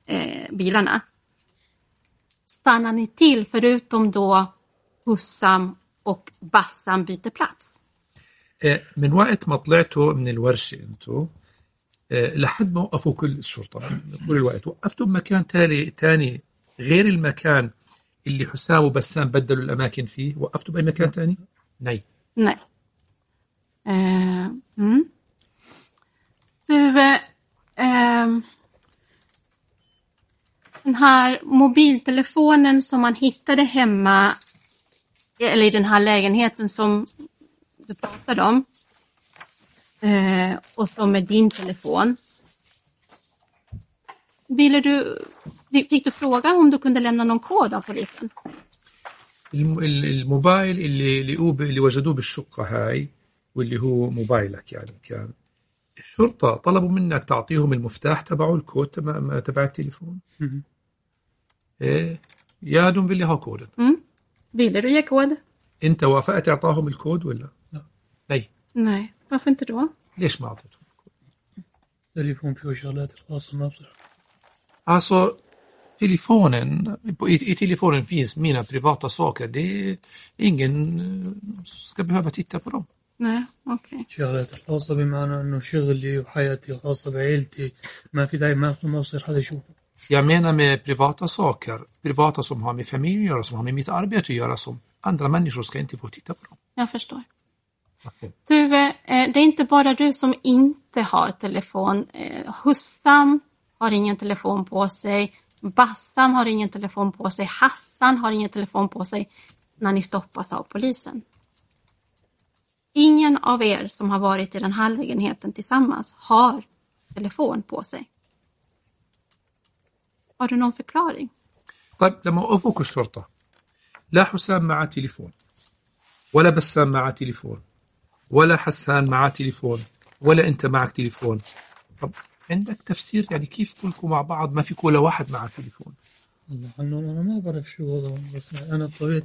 eh, bilarna. Stannar ni till förutom då Hussam och Bassam byter plats? Eh, من وقت ما طلعتوا من الورشة انتوا eh, لحد ما وقفوا كل الشرطة طول الوقت. وقفتوا بمكان تالي تاني غير المكان اللي حسام وبسام بدلوا الأماكن فيه. وقفتوا بأي مكان. Du, eh, ehm, den här mobiltelefonen som man hittade hemma, eller i den här lägenheten som du pratade om, eh, och som är din telefon. Ville du, fick du fråga om du kunde lämna någon kod av polisen? الم- ال- الموبايل اللي اللي اللي وجدوه بالشقة هاي واللي هو موبايلك يعني كان الشرطة طلبوا منك تعطيهم المفتاح تبعه الكود تبع تبع التليفون إيه يا دون ha koden Mm. Ville du ge kod? أنت وافقت إعطاهم الكود ولا لا. nej Nej, varför inte då? ليش ما اعطيتهم تليفون فيه شغلات الخاصة ما بصير Alltså, telefonen, på- i, i telefonen finns mina privata saker. Det är ingen eh, ska behöva titta på dem. Nej, okej. شغلات الخاصة بمعنى انه شغلي وحياتي الخاصة بعيلتي ما في داعي ما ما بصير حدا يشوفه Jag menar med privata saker, privata som har med familj att göra, som har med mitt arbete att göra, som andra människor ska inte få titta på dem. Jag förstår. Du, eh, det är inte bara du som inte har telefon. Eh, Hussam har ingen telefon på sig. Bassam har ingen telefon på sig. Hassan har ingen telefon på sig när ni stoppas av polisen. Ingen av er som har varit i den här lägenheten tillsammans har telefon på sig. Har du någon förklaring? طيب لما وقفوك الشرطة لا حسام معاه تليفون ولا بسام معاه تليفون ولا حسان معاه تليفون ولا أنت معك تليفون. طب عندك تفسير؟ يعني كيف كلكم مع بعض؟ ما في ولا واحد معه تليفون. أنا ما بعرف شو وضعه بس أنا بقول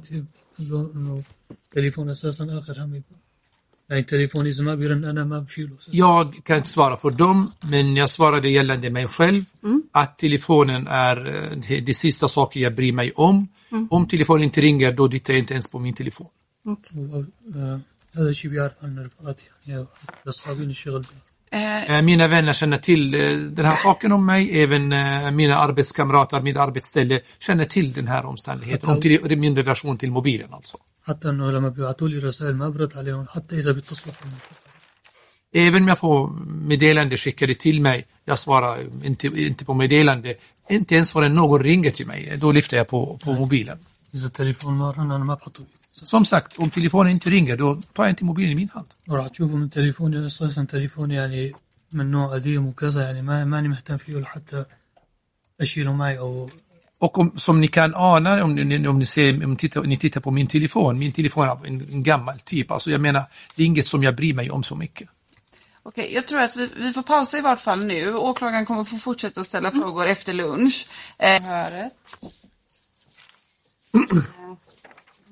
إنه تليفون أساسا آخر همي يعني تليفون إذا ما بيرن أنا ما بشيله. Jag kan inte svara för dem, men jag svarade gällande mig själv att telefonen är det, sista saker jag bryr mig om. Om telefonen inte ringer, då tittar jag inte ens på min telefon. و- هذا الشيء بيعرف عنه رفقاتي يعني اصحابي الشغل Eh, Eh, Mina vänner känner till eh, den här saken om mig, även eh, mina arbetskamrater, mitt arbetsställe känner till den här omständigheten, om till, min relation till mobilen alltså. حتى انه لما بيبعثوا لي رسائل ما برد عليهم حتى اذا بيتصلوا فيهم Även om jag får meddelande skickade till mig, jag svarar inte, inte på meddelande, inte ens förrän någon ringer till mig, då lyfter jag på, på mobilen. اذا التليفون ما رن انا ما بحطه Som sagt, om telefonen inte ringer, då tar jag inte mobilen i min hand. وراح تشوفوا من تليفوني اساسا تليفوني يعني من نوع قديم وكذا يعني ما ماني مهتم فيه لحتى اشيله معي او Och om, som ni kan ana om ni, om ni, ser, om ni, tittar, ni tittar på min telefon, min telefon är en, en gammal typ. Alltså jag menar, det är inget som jag bryr mig om så mycket. Okej, jag tror att vi, vi får pausa i vart fall nu. Åklagaren kommer få fortsätta att ställa frågor efter lunch. Eh, höret. Eh,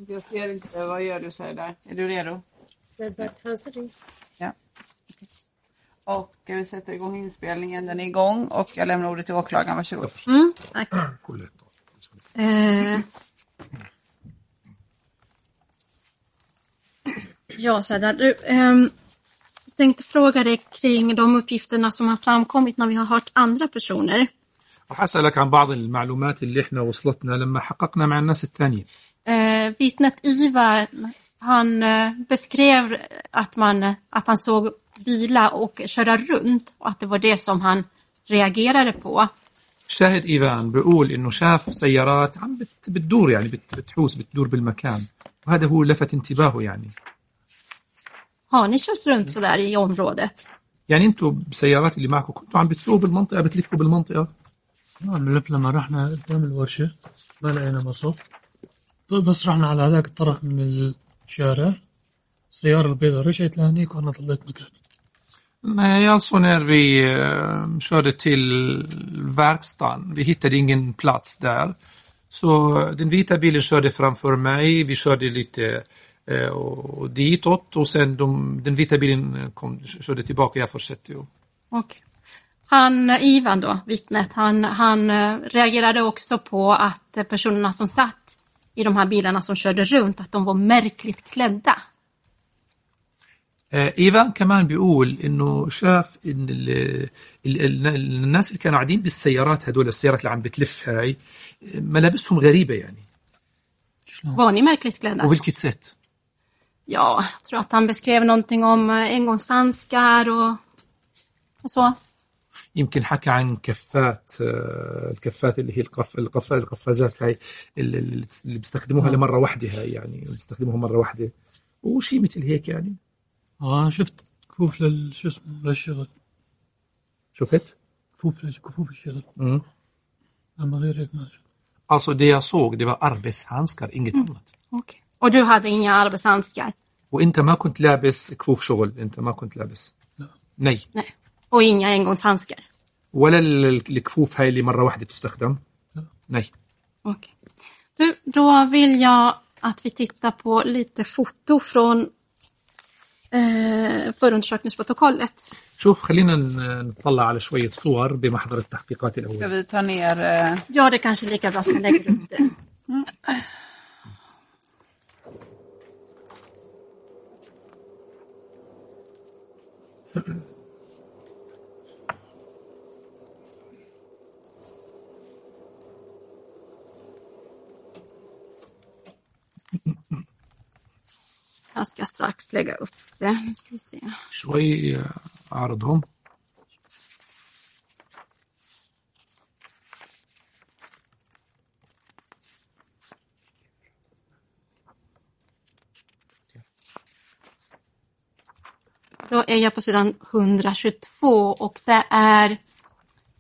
jag ser inte, vad gör du Serdar? Är du redo? Serdar Tansari. Ja. Okej. Och eh, vi sätter igång inspelningen, den är igång och jag lämnar ordet till åklagaren, varsågod. Mm, tack. Eh, ja, Serdar, du, ehm, jag tänkte fråga dig kring de uppgifterna som har framkommit när vi har hört andra personer. راح أسألك عن بعض المعلومات اللي احنا وصلتنا لما حققنا مع الناس الثانيين. Eh, vittnet Ivar, han eh, beskrev att, man, att han såg bilar och köra runt och att det var det som han reagerade på. شاهد إيفان بيقول إنه شاف سيارات عم بت- بتدور يعني بت- بتحوس بتدور بالمكان وهذا هو لفت انتباهه يعني Har ni kört runt sådär i området? يعني انتم بسيارات اللي معكم كنتوا عم بتسوقوا بالمنطقة بتلفوا بالمنطقة نعم لف لما رحنا قدام الورشة ما لقينا مصف بس رحنا على هذاك الطرف من الشارع السيارة البيضاء رجعت لهنيك وأنا ضليت مكاني Nej, alltså när vi eh, körde till verkstaden, vi hittade ingen plats där. Så den vita bilen körde framför mig, vi körde lite eh, och ditåt och sen de, den vita bilen kom, körde tillbaka, jag fortsatte ju. Okej. Han, Ivan då, vittnet, han, han eh, reagerade också på att eh, personerna som satt i de här bilarna som körde runt, att de var märkligt klädda. آه، ايفان كمان بيقول انه شاف ان ال ال ال الناس اللي كانوا قاعدين بالسيارات هدول السيارات اللي عم بتلف هاي آه، ملابسهم غريبه يعني Var ni märkligt klädda? وفيلكيت سيت Ja, jag tror att han beskrev någonting om eh, engångshandskar och, och så. يمكن حكى عن كفات آه، الكفات اللي هي القف القف القفازات هاي اللي, اللي بيستخدموها لمرة واحدة هاي يعني بيستخدموها مرة واحدة وشيء مثل هيك يعني آه شفت كفوف لل شو اسمه للشغل شفت؟ كفوف كفوف الشغل Mm. أما غير هيك ما شفت Alltså det jag såg det var arbetshandskar, inget annat. Okej. Och du hade inga arbetshandskar? وإنت ما كنت لابس كفوف شغل إنت ما كنت لابس ني Nej. Och inga engångshandskar? ولا ال- الكفوف هاي اللي مره واحده تستخدم Nej. Okej. Du, då vill jag att vi tittar på lite foto från eh, förundersökningsprotokollet. شوف خلينا ن- نطلع على شوية صور بمحضر التحقيقات Ska الأولى vi ta ner... Eh, Ja, det kanske är lika bra att man lägger upp det. Jag ska strax lägga upp det. Nu ska vi se. شوي آه، أعرضهم Då är jag på sidan 122 och det är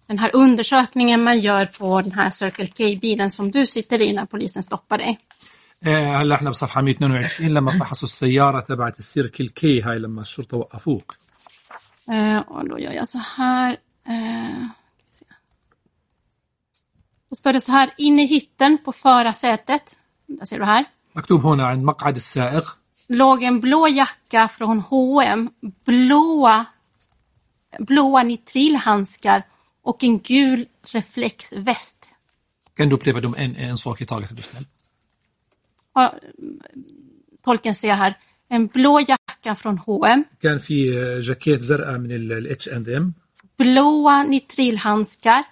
den här undersökningen man gör på den här Circle K-bilen som du sitter i när polisen stoppar dig. آه، هلا احنا بصفحة 122 لما فحصوا السيارة تبعت السيركل كي هاي لما الشرطة وقفوك Eh, och då gör jag så här. Eh, ska vi se. då står det så här, inne i hytten på förarsätet, där ser du här, مكتوب هنا عند مقعد السائق låg en blå jacka från H&M, blåa, blåa nitrilhandskar och en gul reflexväst. kan du upprepa dem en, en sak i taget? är du snäll? Ja, tolken ser här, en blå jacka från H&M, كان في آه، جاكيت زرقاء من الاتش اند ام blåa nitrilhandskar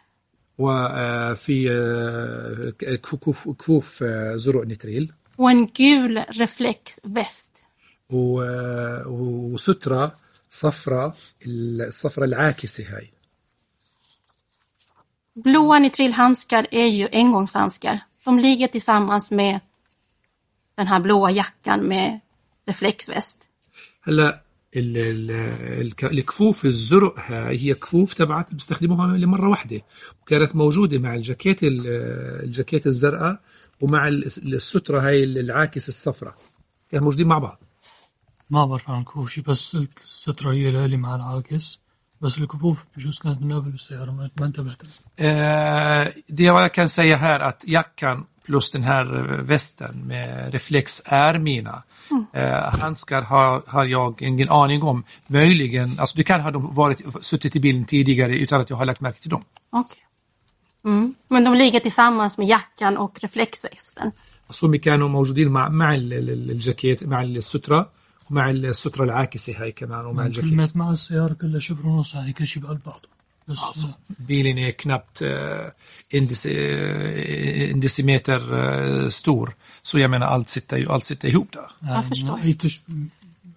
وفي آه، كفوف كفوف آه، زرق نتريل och en gul reflexväst. و- آه، وسترة صفراء الصفرة العاكسة هاي Blåa nitrilhandskar är ju engångshandskar. De ligger tillsammans med den här blåa jackan med reflexväst. هلا ال- ال- الك- الكفوف الزرق هاي هي كفوف تبعت بيستخدموها لمرة واحدة وكانت موجودة مع الجاكيت ال- الجاكيت الزرقاء ومع ال- السترة هاي العاكس الصفراء كانوا موجودين مع بعض. ما بعرف عن الكفوف شي بس السترة هي لإلي مع العاكس. بس الكفوف بجوز كانت من قبل بالسيارة ما انتبهت. det jag kan säga här att jackan plus den här eh, västen med reflex är mina. Eh, handskar har, har jag ingen aning om. Möjligen, alltså det kan ha de varit, suttit i bilen tidigare utan att jag har lagt märke till dem. Okej. Mm. Men de ligger tillsammans med jackan och reflexvästen. أصلا هم كانوا موجودين مع مع ال- ال- الجاكيت مع السترة ومع السترة العاكسة هاي كمان ومع الجاكيت كلمة مع السيارة كلها شبر ونص يعني كل شيء بقلب بعضه بس Bilen är knappt eh, en, deci, eh, en decimeter eh, stor. Så jag menar allt sitter, ju- allt sitter ihop där. يعني förstår. أي تش...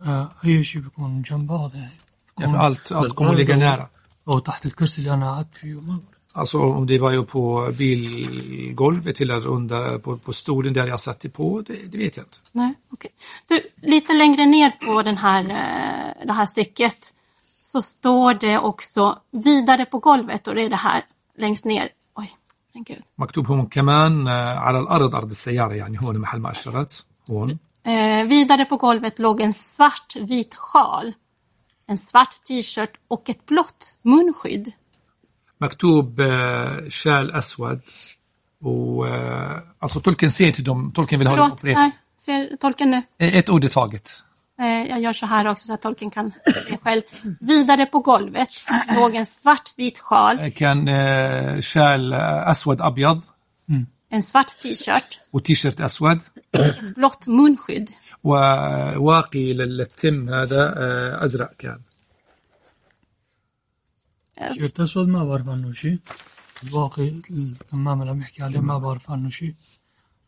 آه، أي شيء بيكون جنب بعض يعني بيكون Ja, allt, allt kommer att ligga بالأرض nära. أو, أو تحت الكرسي اللي أنا قعدت فيه ما بعرف Alltså om det var ju på bilgolvet eller under på, på stolen där jag satt på, det, det vet jag inte. Nej, okej. Du, lite längre ner på den här, eh, det här stycket så står det också vidare på golvet och det är det här längst ner. Oj, men gud. مكتوب هون كمان آه، على الأرض أرض السيارة يعني هون محل ما أشرت هون Eh, vidare på golvet låg en svart vit sjal, en svart t-shirt och ett blått munskydd. مكتوب آه، شال أسود و آه، alltså tolken ser inte dem, tolken vill ha Förlåt, det här, ser tolken nu? Ett ord i taget. Eh, jag gör så här också så att tolken kan se själv. Vidare på golvet låg en svart vit sjal, كان آه، شال آه، أسود أبيض en svart t-shirt, وتيشيرت أسود ett blått munskydd. وواقي للتم هذا آه، أزرق كان تيشيرت أسود ما بعرف عنه شيء الباقي الكمام اللي عم يحكي عليه ما بعرف عنه شيء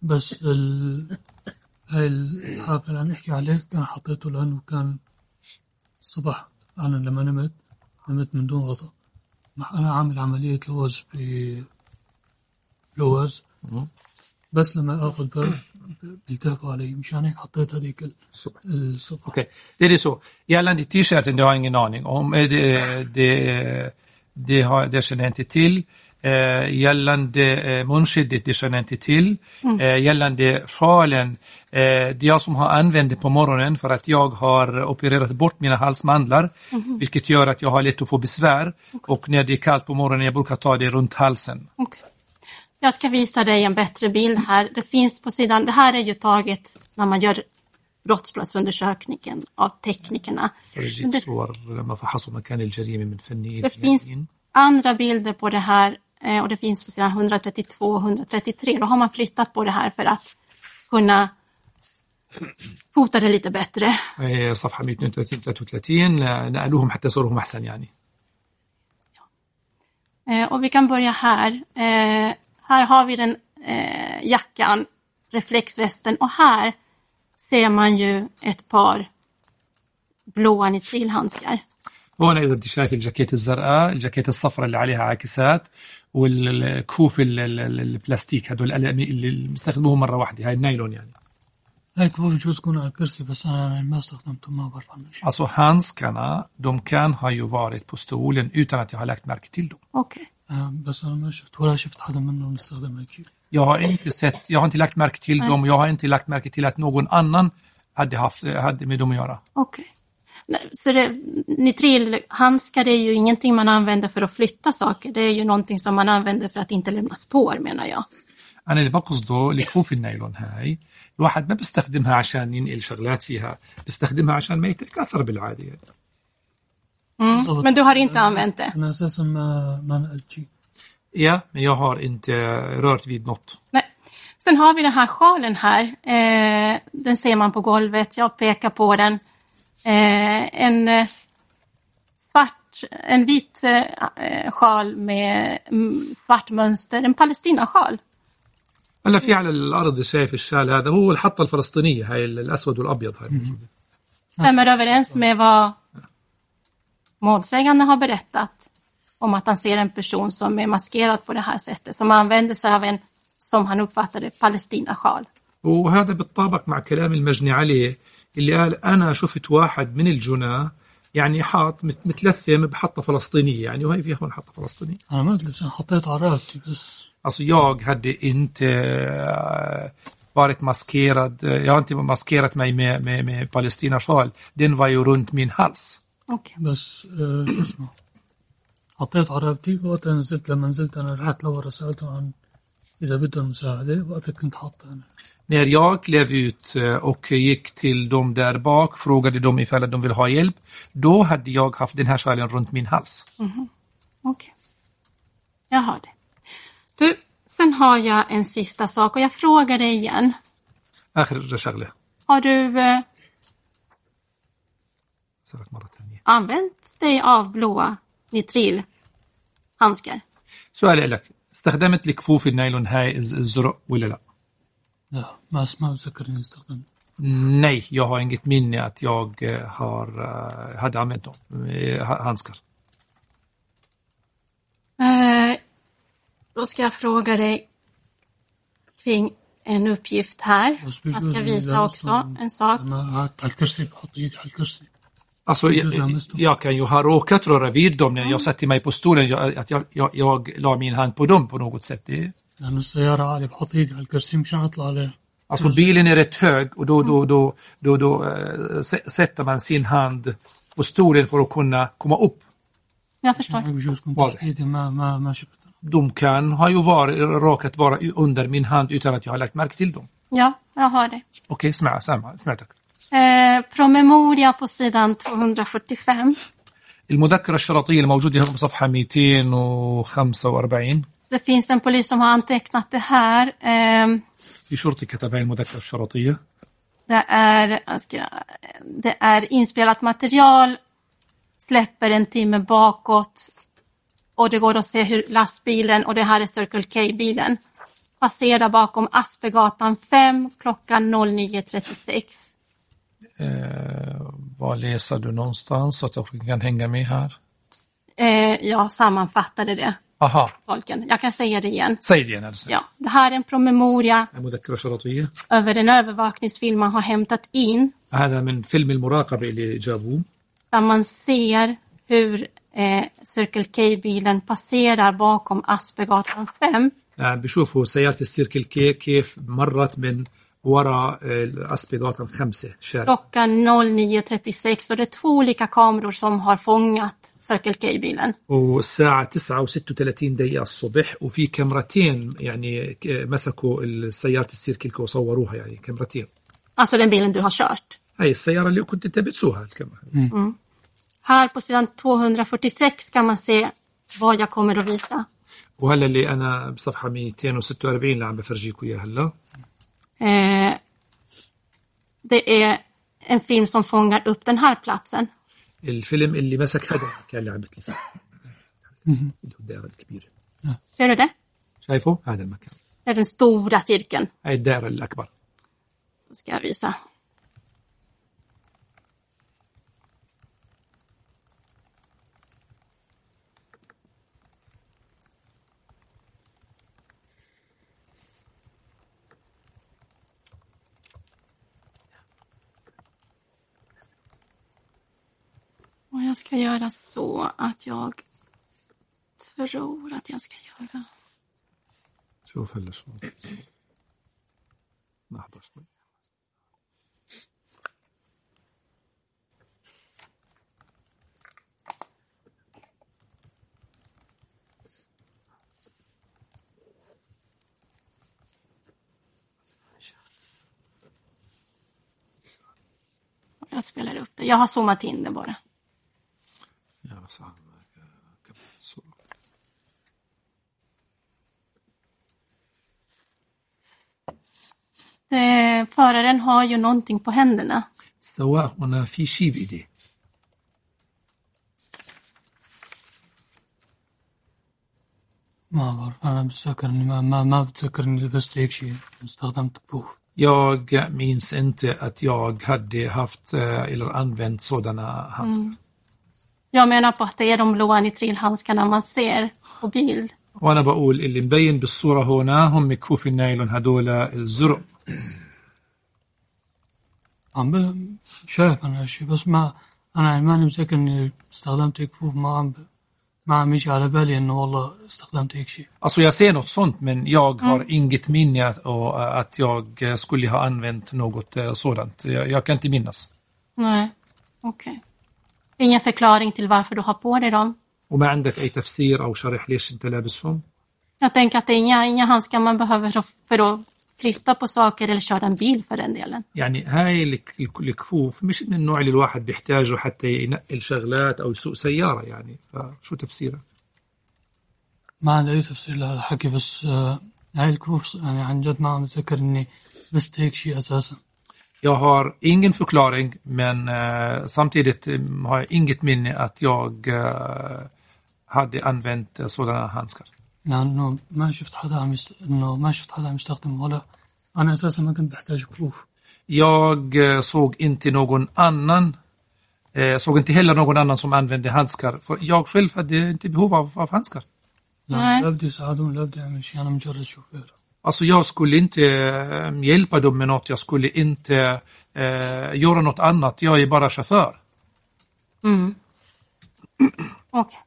بس ال... هاي الحافل اللي عم يحكي عليه كان حطيته لأنه كان الصبح أنا لما نمت نمت من دون غطاء. أنا عامل عملية لوز بلوز بس لما آخذ برد بيلتهبوا علي. مشان هيك حطيت هذيك ال- الصبح. Okej, det är det så. Gällande t-shirten, det har jag ingen aning om. Det, det, det, har, det känner jag inte till. Eh, gällande eh, munskyddet, det känner jag inte till. Eh, gällande sjalen, eh, det är jag som har använt det på morgonen för att jag har opererat bort mina halsmandlar. Vilket gör att jag har lätt att få besvär. Och när det är kallt på morgonen, jag brukar ta det runt halsen. Okej. Jag ska visa dig en bättre bild här. Det finns på sidan, det här är ju taget när man gör brottsplatsundersökningen av teknikerna. رجيت صور لما فحصوا مكان الجريمة من فنيين Det finns جنائيين. andra bilder på det här eh, och det finns på sidan 132 och 133. Då har man flyttat på det här för att kunna fota det lite bättre. إيه، صفحة 132 33 نقلوهم حتى صورهم أحسن يعني Eh, och vi kan börja här. Eh, här har vi den eh, jackan, reflexvästen och här ser man ju ett par blåa nitrilhandskar. هون إذا انت شايف الجاكيت الزرقاء الجاكيت الصفراء اللي عليها عاكسات والكوف ال- ال- ال- البلاستيك هدول اللي بيستخدموهم مرة واحدة هاي النايلون يعني هيك كفوف بجوز يكون على الكرسي بس أنا يعني ما استخدمته ما بعرف عنه شيء Alltså handskarna, de kan ha ju varit på stolen utan att jag har lagt märke till dem. Okej. بس أنا ما شفت ولا شفت حدا منهم يستخدم هيك شيء Jag har inte sett, jag har inte lagt märke till dem, jag har inte lagt märke till att någon annan hade, haft, hade med dem att göra. Okej. Nej, Så det, nitrilhandskar är ju ingenting man använder för att flytta saker. Det är ju någonting som man använder för att inte lämna spår menar jag. أنا اللي بقصده لكفوف النايلون هاي الواحد ما بيستخدمها عشان ينقل شغلات فيها بيستخدمها عشان ما يترك أثر بالعادة يعني. Mm. Men du har inte använt det? أنا أساسا ما ما نقلت شيء Ja, men jag har inte rört vid något. Nej. Sen har vi den här sjalen här. Eh, den ser man på golvet. Jag pekar på den. Eh, en eh, svart, en vit eh, sjal med mm, svart mönster. En palestinasjal. هلا في على الارض شايف الشال هذا هو الحطه الفلسطينيه هاي الاسود والابيض هاي موجوده Stämmer överens med vad målsäganden har berättat om att han ser en person som är maskerad på det här sättet. Som använder sig av en, som han uppfattade, palestinasjal. وهذا بالطابق مع كلام المجني عليه اللي قال انا شفت واحد من الجناه يعني حاط مت- متلثم بحطة فلسطينية يعني وهي فيها هون حطة فلسطينية أنا ما أدري أنا حطيت على رقبتي بس Alltså jag hade inte eh, varit maskerad, eh, jag har inte maskerat mig med, med, med Palestina-sjal. Den var ju runt min hals. Okej. بس آه، شو اسمه حطيت على رقبتي وقتها نزلت لما نزلت أنا رحت لورا سألته عن إذا بده المساعدة وقتها كنت حاطة أنا När jag klev ut eh, och gick till dem där bak, frågade dem ifall de vill ha hjälp, då hade jag haft den här sjalen runt min hals. Okej. Jag har det. Du, sen har jag en sista sak och jag frågar dig igen. آخر شغلة Har du eh, أسألك مرة ثانية använt dig av blåa nitrilhandskar? سؤالي لك استخدمت الكفوف النايلون هاي الز- الزرق ولا لا؟ لا ما ما بتذكر إني استخدمت Nej, jag har inget minne att jag eh, har, eh, hade använt dem. eh, ha- handskar. Eh, då ska jag fråga dig kring en uppgift här. بس Jag ska بيجوز visa إذا också أصلاً en sak. Alltså, jag, jag, kan ju ha råkat röra vid dem när jag satte mig på stolen, jag, att jag, jag, jag la min hand på dem på något sätt. Det... Alltså bilen är rätt hög och då, då, då, då, då äh, sätter man sin hand på stolen för att kunna komma upp. Jag förstår. De kan ha ju var, råkat vara under min hand utan att jag har lagt märke till dem. Ja, jag har det. Okej, okay, samma. Eh, promemoria på sidan 245. المذكرة الشرطية الموجودة هنا بصفحة 245 Det finns en polis som har antecknat det här. Eh, في شرطي كتب هاي المذكرة الشرطية det, är, jag ska, det är inspelat material, släpper en timme bakåt och det går att se hur lastbilen, och det här är Circle K-bilen, passerar bakom Aspergatan 5 klockan 09.36. Eh, vad läser du någonstans så att jag kan hänga med här? Eh, jag sammanfattade det, Aha, tolken. Jag kan säga det igen. säg det igen. Alltså. Ja, det här är en promemoria المذكرة الشرطية över en övervakningsfilm man har hämtat in هذا من فيلم المراقبة اللي جابوه där man ser hur eh, Circle K-bilen passerar bakom Aspergatan 5. يعني بشوفوا سيارة السيركل كي كيف مرت من وراء الأسبقات خمسة شارع klockan 09.36 och det är två olika kameror som har fångat Circle K-bilen. والساعة 9 و36 دقيقة الصبح وفي كاميرتين يعني ك- مسكوا سيارة السيركل وصوروها يعني كاميرتين Alltså den bilen du har kört. هاي السيارة اللي كنت انت بتسوقها الكاميرا Här på sidan 246 kan man se vad jag kommer att visa. وهلا اللي انا بصفحة 246 اللي عم بفرجيكم اياه هلا Eh, det är en film som fångar upp den här platsen. الفيلم اللي مسك هذا المكان اللي عم بتلف اللي هو الدائرة الكبيرة Ser du det? شايفه هذا المكان Det är den stora cirkeln. هاي الدائرة الأكبر Då ska jag visa. Och jag ska göra så att jag tror att jag ska göra. شوف هلا شو لحظة شوي Jag spelar upp det. Jag har zoomat in det bara. يا بس عم كمل الصورة. Det, föraren har ju någonting på händerna. سواء هنا في شيء بإيديه ما بعرف أنا بتذكر إني ما ما ما بتذكر إني لبست هيك شيء استخدمت كفوف Jag minns inte att jag hade haft eh, eller använt sådana handskar. Jag menar på att det är de blåa nitrilhandskarna man ser på bild. وانا بقول اللي مبين بالصورة هنا هم كفوف النايلون هدول الزرق عم ب- شايف أنا هالشيء بس ما أنا ماني متذكر إني استخدمت كفوف ما عم ما عم يجي على بالي إنه والله استخدمت هيك شيء Alltså jag ser något sånt men jag har inget minne att, och, att jag eh, skulle ha använt något eh, sådant. Jag, jag kan inte minnas. Nej, okej. Ingen förklaring till varför du har på dig dem? وما عندك أي تفسير أو شرح ليش أنت لابسهم؟ Jag tänker att det är inga, inga handskar man behöver för- att flytta på saker eller köra en bil för den delen. يعني هاي الك- الك- الكفوف مش من النوع اللي الواحد بيحتاجه حتى ينقل شغلات أو يسوق سيارة يعني فشو تفسيرك؟ ما عندي أي تفسير لهذا الحكي بس هاي الكفوف يعني عن جد ما عم أتذكر إني لبست هيك شيء أساسا Jag har ingen förklaring men eh, samtidigt eh, har jag inget minne att jag eh, hade använt eh, sådana handskar. لأنه ما شفت حدا عم يست... إنه ما شفت حدا عم يستخدم ولا أنا أساسا ما كنت بحتاج كفوف Jag eh, såg inte någon annan eh, såg inte heller någon annan som använde handskar. För jag själv hade inte behov av, av handskar. لا لا بدي يساعدون لا بدي أعمل شيء أنا مجرد شوفير Alltså jag skulle inte eh, hjälpa dem med något. Jag skulle inte eh, göra något annat. Jag är bara chaufför. Mm. Okej.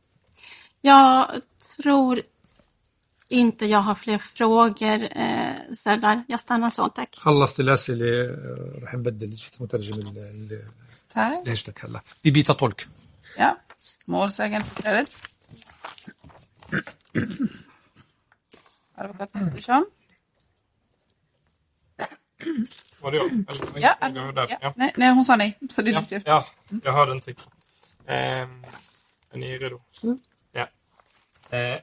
Jag tror inte jag har fler frågor, eh, Serdar. Jag stannar så, tack. خلصت الأسئلة آه، رح نبدل جيت مترجم ال- ال- Tack. لهجتك هلا vi byter tolk. Ja. Målsägandebiträdet. Advokat Pettersson. Var det jag? Eller, ja, jag var ja. Nej, nej, hon sa nej. Så det är ja, lugnt. Ja, jag hörde inte. Eh, är ni redo? Mm. Ja. Eh,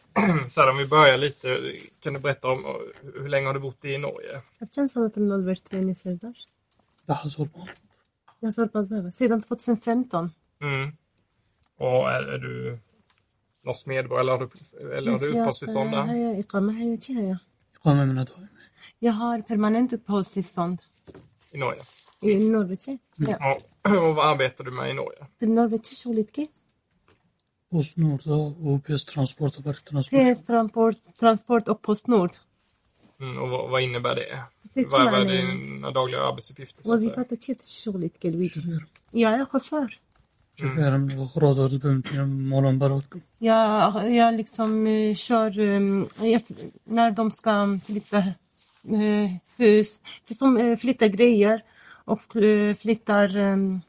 så här, om vi börjar lite. Kan du berätta om hur länge har du bott i Norge? Jag känns som att det är i Söders. Jag har hållit på. Jag har hållit på sedan 2015. Mm. Och är, är du norsk medborgare eller har du, du uppehållstillstånd där? Jag är i Römme. Jag är i Römme mina dagar. Jag har permanent uppehållstillstånd I Norge? i Norge. Ja. Och, och vad arbetar du med i Norge? Till Norge شغلتك Postnord och PS Transport och Berg Transport PS Transport, Transport och Postnord. Mm, och vad, vad innebär det? Det Vad, vad är tror jag dina dagliga arbetsuppgifter? Så att säga? وظيفتك شو شغلتك الويجي؟ Jag är chaufför. شوفير من الأغراض وردبمت مولان براتكم Jag, jag liksom eh, kör eh, jag, när de ska flytta eh, Eh, hus, som eh, flyttar grejer och eh, flyttar, ehm,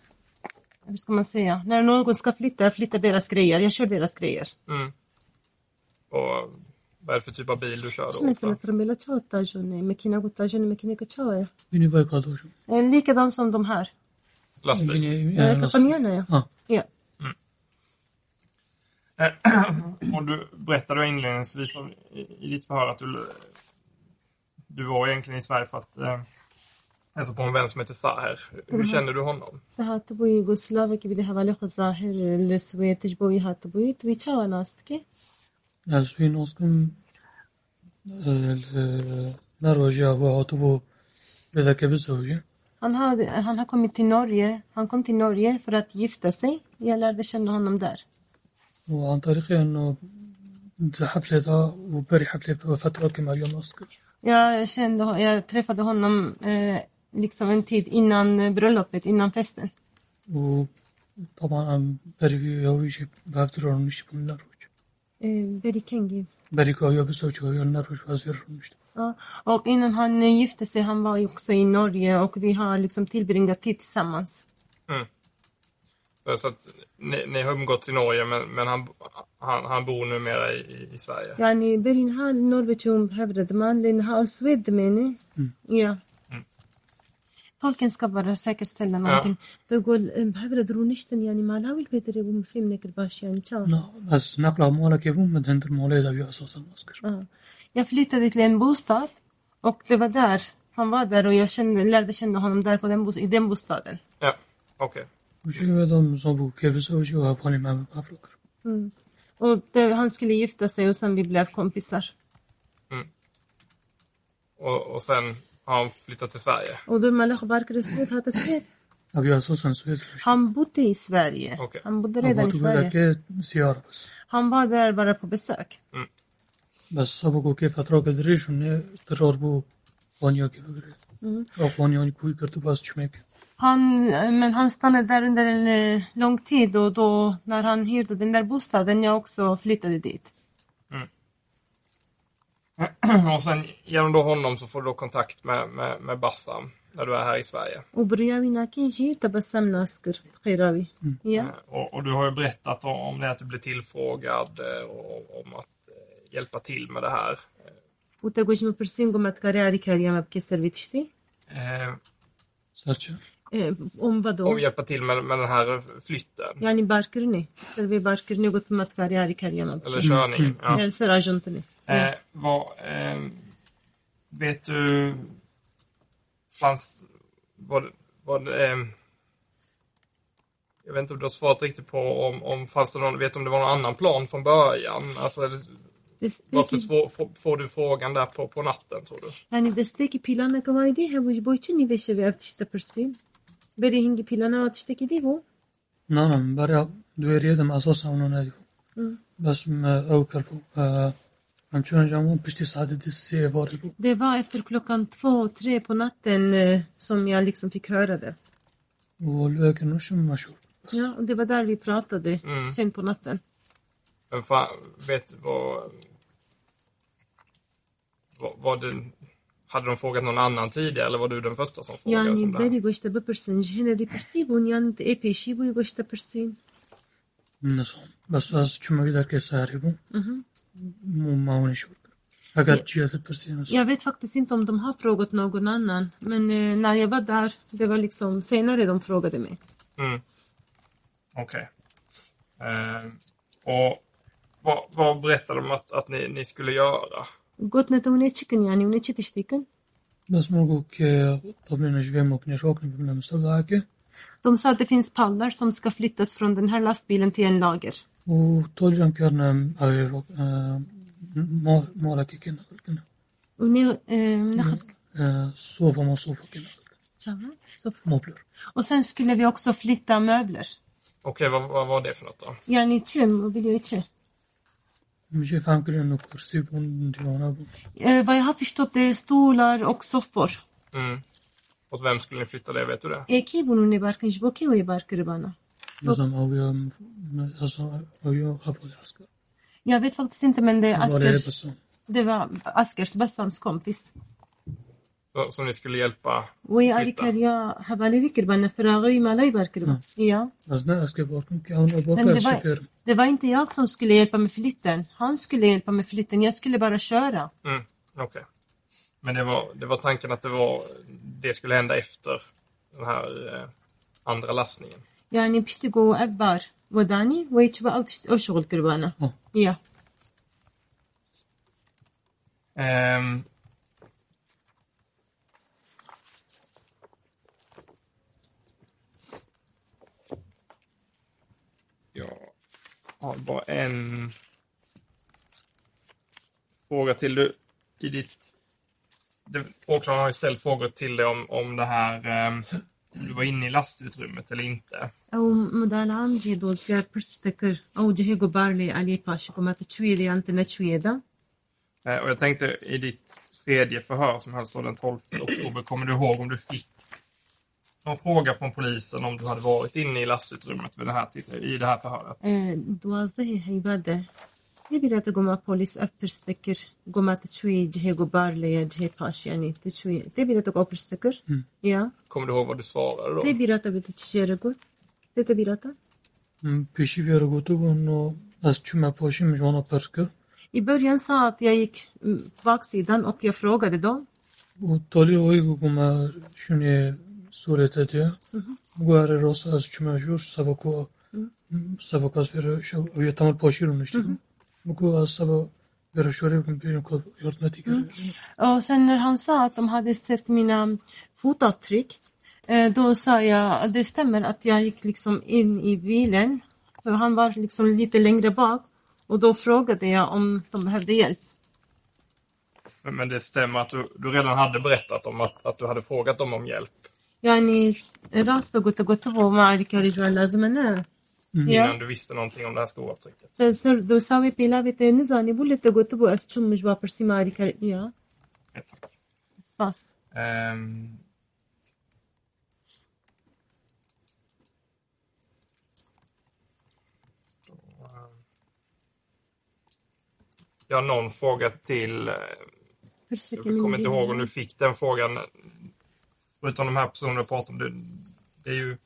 hur ska man säga, när någon ska flytta, flyttar deras grejer. Jag kör deras grejer. Mm. Och vad är det för typ av bil du kör då? Som att Ramila tjatar, Mekina gutta, Mekina gutta. Likadan som de här. Lastbil? Ja. ja. Och mm. du berättade inledningsvis i ditt förhör att du du var egentligen i Sverige för att eh, hälsa på en vän som heter Saher. Hur Mhm. känner du honom? هات ابوي يوغوسلافيا بدي حوالي الظاهر السويد تجبوي هات ابوي تبي تشاو ناستكي السوين أصلا نرويجيا هو عطبو بذاك بالزوجة Han, hade, han har kommit till Norge. Han kom till Norge för att gifta sig. Jag lärde känna honom där. وعن طريق أنه حفلة وبري حفلة فترة كما اليوم أذكر Jag, kände, jag träffade honom eh, liksom en tid innan bröllopet, innan festen. وطبعا بري يويجي بابتر نشتي من النرويج Eh, Beri Kengi. بري كايا بزوجة ويا النرويج وازير نشتي Ja, och innan han eh, gifte sig, han var ju också i Norge och vi har liksom tillbringat tid tillsammans. Mm. Så att ni, ni har umgåtts i Norge men, men han, han, han bor numera i, i Sverige? يعني بين نهار النرويج ومحبرد مان لأن ها السويد مني Ja. Tolken ska bara säkerställa någonting. تقول محبرد رونشتن يعني ما لا البيتر يقوم فهمنا كرباش يعني تشاو. لا بس نقلة مولا كيفون مدهن المولد أبي أساسا أذكر Ja. Jag flyttade till en bostad och det var där han var där och jag kände, lärde känna honom där på den, bos- i den bostaden. Ja, okej. وشي هذا صابو كيف بزوجي وأفغاني ما بفرق Mm. Och det, han skulle gifta sig och sen vi blev kompisar. Och, och sen har han flyttat till Sverige? Och då man barkar i Sverige, hade Sverige. أبي أساسا سويد Han bodde i Sverige. Okej. Han bodde redan i أبغى Sverige. تقول زيارة بس Han var där bara på besök. بس أبغى كيف أتراك دريش إنه ترار بو فانيا كيف قريت Mm. أو فانيا كوي كرتو باس شميك han, eh, men han stannade där under en eh, lång tid och då när han hyrde den där bostaden, jag också flyttade dit. Mm. Och sen genom då honom så får du då kontakt med, med, med Bassam när du är här i Sverige. Mm. Ja. Eh, och, och du har ju berättat om det att du blev tillfrågad och, om att hjälpa till med det här. Utegoćmy për singum atë kare? Eh, Starça. om vadå? och hjälpa till med, med den här flytten. يعني باركرني سلبي باركرني قلت ما كارياري كاريا ما Eller körningen. Ja. يعني سراجنتني Eh, vad, eh, vet du, fanns, vad, vad, eh, jag vet inte om du har svarat riktigt på om, om fanns det någon, vet du om det var någon annan plan från början? Alltså, eller, varför svår, får, får du frågan där på, på natten tror du? يعني دستێکی پیلانەکەوای دی هەبووش بۆی چ نیوێشەوێ ئەف تشتە پرسیین بەری هنگی پیلانەوە تشتێکی دی بوو نانم برای دوێریەدەم ئاسۆس هاونۆ نادیبوو بەس ئەو کردبوو ئەمچۆن ژەمون پشتی سعادە دستی ئێواری بوو Det var efter klockan två, tre på natten eh, som jag liksom fick höra det. و لێکە نوشم مەشور Ja, och det var där vi pratade Mm. sent på natten. Men fan, vet du vad, vad, vad du, hade de frågat någon annan tidigare eller var du den första som frågade? يعني som det här? بەری گۆشتە بپرسن هێنە دی پرسی بوون یان ئێ پێشی بووی گۆشتە پرسین نسۆم بەس ئەس چمەوی دەرکەی ساری بوو ماوەنی شور کرد ئەگەر جیاتە پرسیێنە Jag vet faktiskt inte om de har frågat någon annan, men eh, när jag var där, det var liksom senare de frågade mig. Mm. Okej. Eh, och vad, vad berättade de att, att ni, ni skulle göra? Готната унечикен, јани унечитиш тикен? Då smog och då blir det 25 och nedsåkning på den stövdake. De sa att det finns pallar som ska flyttas från den här lastbilen till en lager. Och då kan måla kicken. Och ni... Sova och sova Möbler. Och sen skulle vi också flytta möbler. Okej, vad, vad var det för något då? Ja, ni tjum och vill ju inte. Mycket fankulor och kurser eh, Vad jag har förstått det är stolar och soffor. Mm. Åt vem skulle ni flytta det, vet du det? Eki bunu ne barkın jibo ki oye barkır bana. Jag vet faktiskt inte men det är Askers, det var Askers bästa kompis Så- Som ni skulle hjälpa وی آری کریا حوالی وی کربانه فراغی مالای برکر بنا. Ja. بەس نە ئەسکە باکن کە ئەوە Men باکە det var, شفێرم det var inte jag som skulle hjälpa med flytten. Han skulle hjälpa med flytten. Jag skulle bara köra. Mm, Okej. Men det var, det var tanken att det var det skulle hända efter den här eh, andra lastningen. يعني بشتي جو أكبر وداني ويتشبع أو تشت- أو شغل كربانة. آه. Ja. Ehm. har bara en fråga till du i ditt... det- Åklagaren har ju ställt frågor till dig om, om det här ehm, om du var inne i lastutrymmet eller inte. أو مدال عام جي دول سيار برستكر أو جهي قبار لي علي باشي كما تشوي لي أنت نتشوي ده. Eh, Och jag tänkte i ditt tredje förhör som hölls då den 12 oktober, kommer du ihåg om du fick någon fråga från polisen om du hade varit inne i lastutrymmet vid det här, till- i det här förhöret? اه، دوازده هیباده نبیره تا گما پولیس اف پرستکر گما تشوي جهي قبار لي جهي باش يعني تشوي تبيره تا قو پرستکر يا Kommer du ihåg vad du svarade då? تبيره تا بده تشيره قول تبيره تا پێشی فێرە گوتو بوون و ئەس چومە پۆشیم ژۆنە پەرس کرد I början sa att jag gick mm, baksidan och jag frågade dem. و تۆلی ئەوەی گوگومە suretedê guhere rast ez çûme jûr seveko sevekas vêre ye temel paşî rû niştî Biko ez seva vêreşorê bikim pêrên ku yardım tekir. Sen när han sa att de hade sett mina fotavtryck då sa jag, det stämmer att jag gick liksom in i bilen, för han var liksom lite längre bak och då frågade jag om de behövde hjälp. Men det stämmer att du, du redan hade berättat om att, att du hade frågat dem om hjälp? يعني راسه قلت قلت ما عليك رجوع لازم أنا innan du visste någonting om det här skoavtrycket. Då sa vi pila vite niza ni bulle te gotovo as chum mish ba persi mari ja. Spas. Um, Jag har någon fråga till. Eh. Jag kommer inte ihåg om du fick den frågan Förutom de här personerna du pratar om. Det, det är ju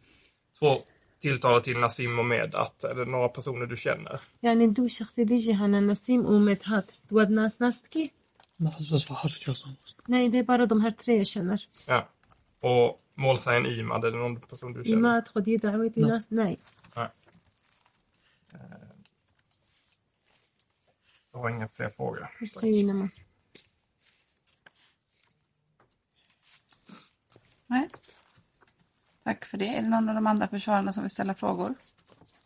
två tilltalade till Nassim och Medat. Är det några personer du känner? يعني دو شخصي بيجي هنا نسيم ومدحت دواد ناس ناستكي لحظة بس فحرت jag sa. Nej, det är bara de här tre jag känner. Ja. Och målsägaren Imad, är det någon person du känner? إيماد خدي دعوتي لا. ناس nej. Nej. Eh, Jag har inga fler frågor. Merci Nej. Tack för det. Är det någon av de andra försvararna som vill ställa frågor?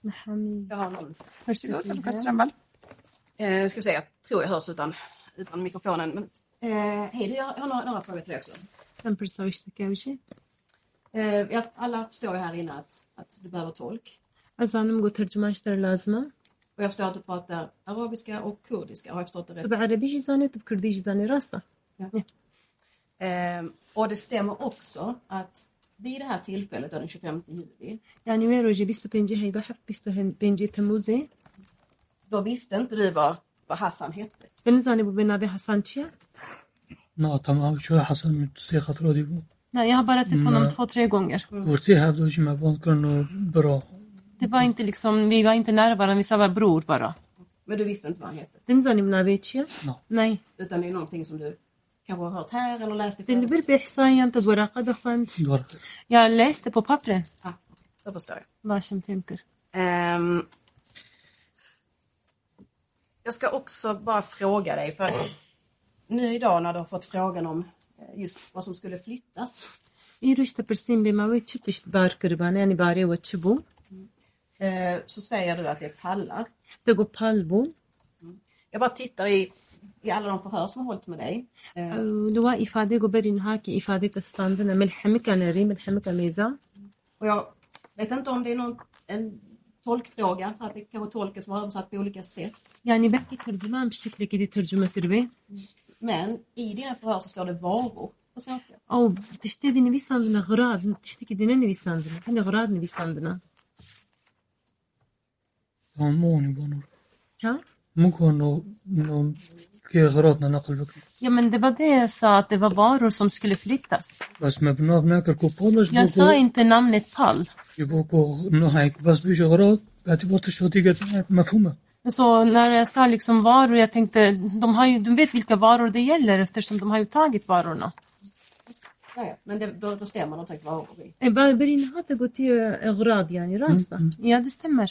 محامي Jag har någon. Varsågod, advokat Strömvall. Eh, ska vi se, jag tror jag hörs utan, utan mikrofonen. Men, eh, hej, jag jag har några, några frågor till dig också. كم برسا يشتكي أو شيء Eh, ja, alla förstår ju här inne att, att du behöver tolk. أز أنا مقول ترجمة اشتري لازمة Och jag förstår att du pratar arabiska och kurdiska. Har jag förstått det rätt? طب عربي زاني طب كردي زاني راسا Eh, och det stämmer också att vid det här tillfället, då, den 25 juli, يعني وين روجي بيستو بنجي هي بحب بيستو هن بنجي تموزي då visste inte du vad, vad Hassan hette. بنزاني ببنا بها سانتشيا نه تمام شو حصل من ثقة رادي بو Nej, jag har bara sett honom Nej. två, tre gånger. ورتي هذا شيء ما بون كانوا برا Det var inte liksom, vi var inte nära varandra, vi sa var bror bara. Men du visste inte vad han hette. بنزاني بنابيتشيا نعم. Nej. Utan det är någonting som du kanske har hört här eller läst det själv. Jag läste på pappret. Ja, då förstår jag. Varsin femkur. Um, ehm, jag ska också bara fråga dig, för nu idag när du har fått frågan om eh, just vad som skulle flyttas. Eh, så säger du att det är pallar. Det går pallbon. Mm. Jag bara tittar i i alla de förhör som har hållits med dig. Eh, لوا إفادة قبرين هاكي إفادة استاندنا ملحمك أنا ري ملحمك ميزا Och jag vet inte om det är någon, en tolkfråga, för att det kanske tolken som har översatt på olika sätt. يعني بحكي ترجمان بشكل كده ترجمة تربي Men i dina förhör så står det varor på svenska. أو تشتدي نبي ساندنا غراض تشتكي دينا نبي ساندنا هنا غراض نبي ساندنا موني بونور ها ممكن انه انه كي غراضنا نقل بك Ja men det var det jag sa att det var varor som skulle flyttas. بس ما بناخ ناكل كوبونش Jag sa بوكو inte namnet pall. يبوكو انه هيك بس بيجي غراض باتي بوتش ودي مفهومة Så när jag sa liksom varor, jag tänkte de, har ju, de vet vilka varor det gäller eftersom de har ju tagit varorna. Ja, ja. Men det, då, då stämmer de tänkt varor i. برين هذا قلت أغراض يعني راسة. Ja det stämmer.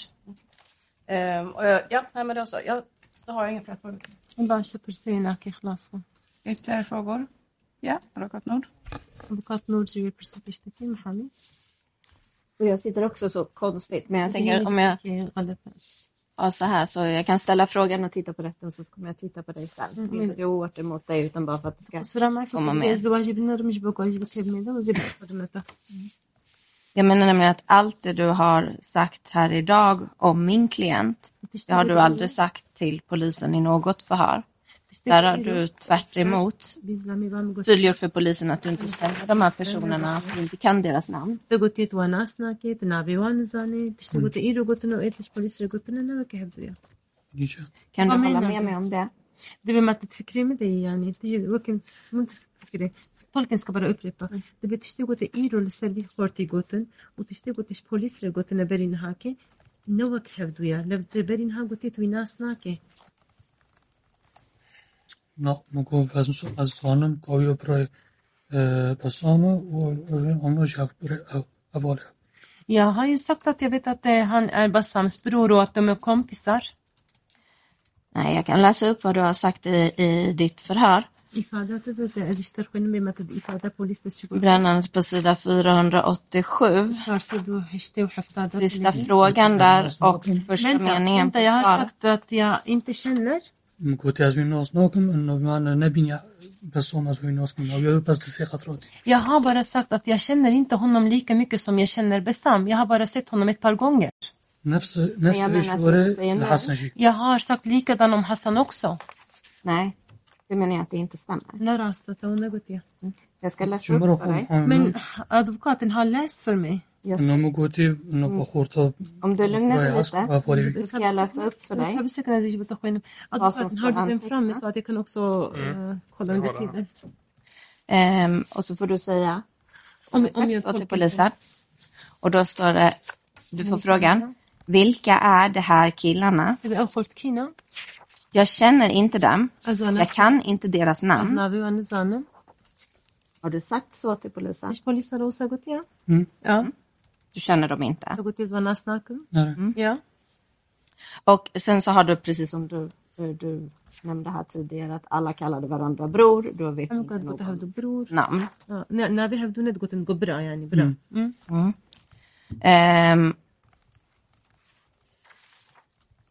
Ehm, och jag, ja, nej, men då så. Jag, då har jag inga fler frågor. باشا برسيناك خلاص Ytterligare frågor? Ja, advokat Nord. أبوكات نور جوي برسي تشتكي محامي Och jag sitter också så konstigt, men jag tänker om jag غلط ja, så här så jag kan ställa frågan och titta på detta och så kommer jag titta på dig sen. Mm. Inte att jag är oartig mot dig utan bara för att det ska الصراحة ما في komma كل med. Jag menar nämligen att allt det du har sagt här idag om min klient, det har du aldrig sagt till polisen i något förhör. Där har du tvärt emot بإسلامي بام قلت tydliggjort för polisen att du inte känner de här personerna, att du inte kan deras namn. قلت يت وناس ناكي تنابي وان زاني تشتي قلت إيرو قلت إنه إيش بوليس قلت إنه أنا كهبدو يا نيجا Kan du Vad hålla menar med du? mig om det? Det vill man inte تفكري med dig يعني تيجي وكم مو تفكري Tolkien ska bara upprepa. Debe tiştekgote îro li ser vî xwartî gotin û tiştekgote ji polîs re gotine berî nihakê ne wek hevdûya lev berî niha gotê tu wî nas nake. Non, donc à son quand il aurait passant on har avval. Jag har ju sagt att jag vet att han är Bassams bror och att de är kompisar. Nej, jag kan läsa upp vad du har sagt i, i ditt förhör. Bland annat på sida 487. Sista frågan där och första meningen på Jag har sagt att jag inte känner. Jag har bara sagt att jag känner inte honom lika mycket som jag känner Besam. Jag har bara sett honom ett par gånger. Jag har sagt likadan om Hassan också. Nej. Det menar jag att det inte stämmer. Narasta ondagotia. Jag ska läsa upp för dig. Men advokaten har läst för mig. Just. Mm. Om du lugnar dig lite så ska jag läsa upp för dig. Advokaten, har du den framme så att jag kan också uh, kolla under tiden? Um, och så får du säga om, om jag till polisen. Och då står det, du får frågan, vilka är de här killarna? Det är killarna. Jag känner inte dem. Jag kan inte deras namn. Har du sagt så till polisen? Mm. Ja. Mm. Du känner dem inte? Mm. Och sen så har du precis som du, eh, du nämnde här tidigare att alla kallade varandra bror. Då vet inte någon namn. Nej, vi hävdade inte mm. mm. ehm.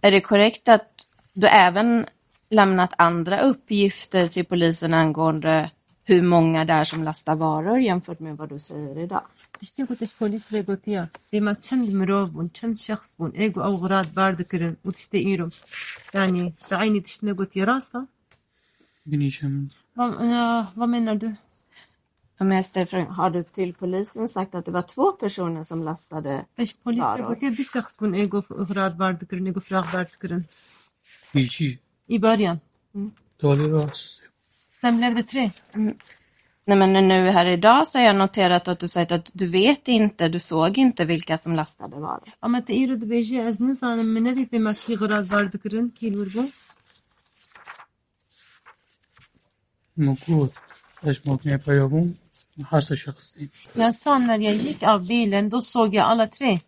Är det korrekt att du även lämnat andra uppgifter till polisen angående hur många det är som lastar varor jämfört med vad du säger idag? تشتي قلت ايش بوليس ري قلت يا بما تشند مروف بون تشند شخص بون ايجو او غراد بارد كرن وتشتي ايرم يعني بعيني تشتي قلت يا راسا Gnishem. vad ja, vad menar du? Om jag ställer frågan, har du till polisen sagt att det var två personer som lastade ايش بوليس ري varor? قلت يا دي شخص بون ايجو غراد بارد كرن ايجو فراغ بارد كرن Ichi. i början Dålig ras. sen blev det tre Nej men nu här idag så har jag noterat att du sagt att du vet inte, du såg inte vilka som lastade varor. اما تقيرو دبيجي از نزانم من ندي بما كي غراد بارد كرن كي الوربو موجود. ايش ممكن يبقى حرس شخصي. Jag sa när jag gick av bilen, då såg jag alla tre.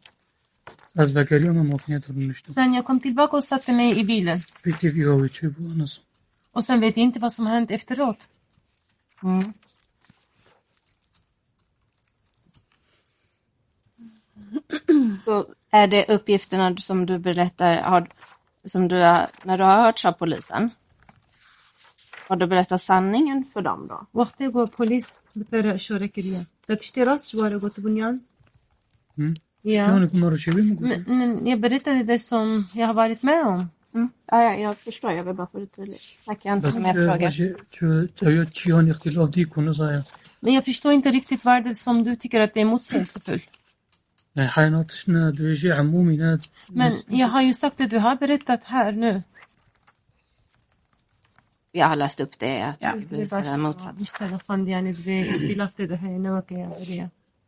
از وکلی من ممکن يترنشتم. Sen jag kom tillbaka och satte mig i bilen. Fick vi ha چه بود نص. Och sen vet jag inte vad som har hänt efteråt. Mm. Så är det uppgifterna som du berättar, har, som du har, när du har hörts av polisen? Har du berättat sanningen för dem då? وقتی گو پلیس بتر اشاره کریه دا تشتی راست جواره گو بنیان Mm. Ja. Förstår ni på Marocko? Men, men jag berättade det som jag har varit med om. Mm. Ja, jag förstår, jag vill bara få det tydligt. Tack, jag inte som jag frågar. Men jag förstår inte riktigt vad det som du tycker att det är motsägelsefullt. Men jag har ju sagt det du har berättat här nu. Jag har läst upp det, att ja. det är sådär motsatt.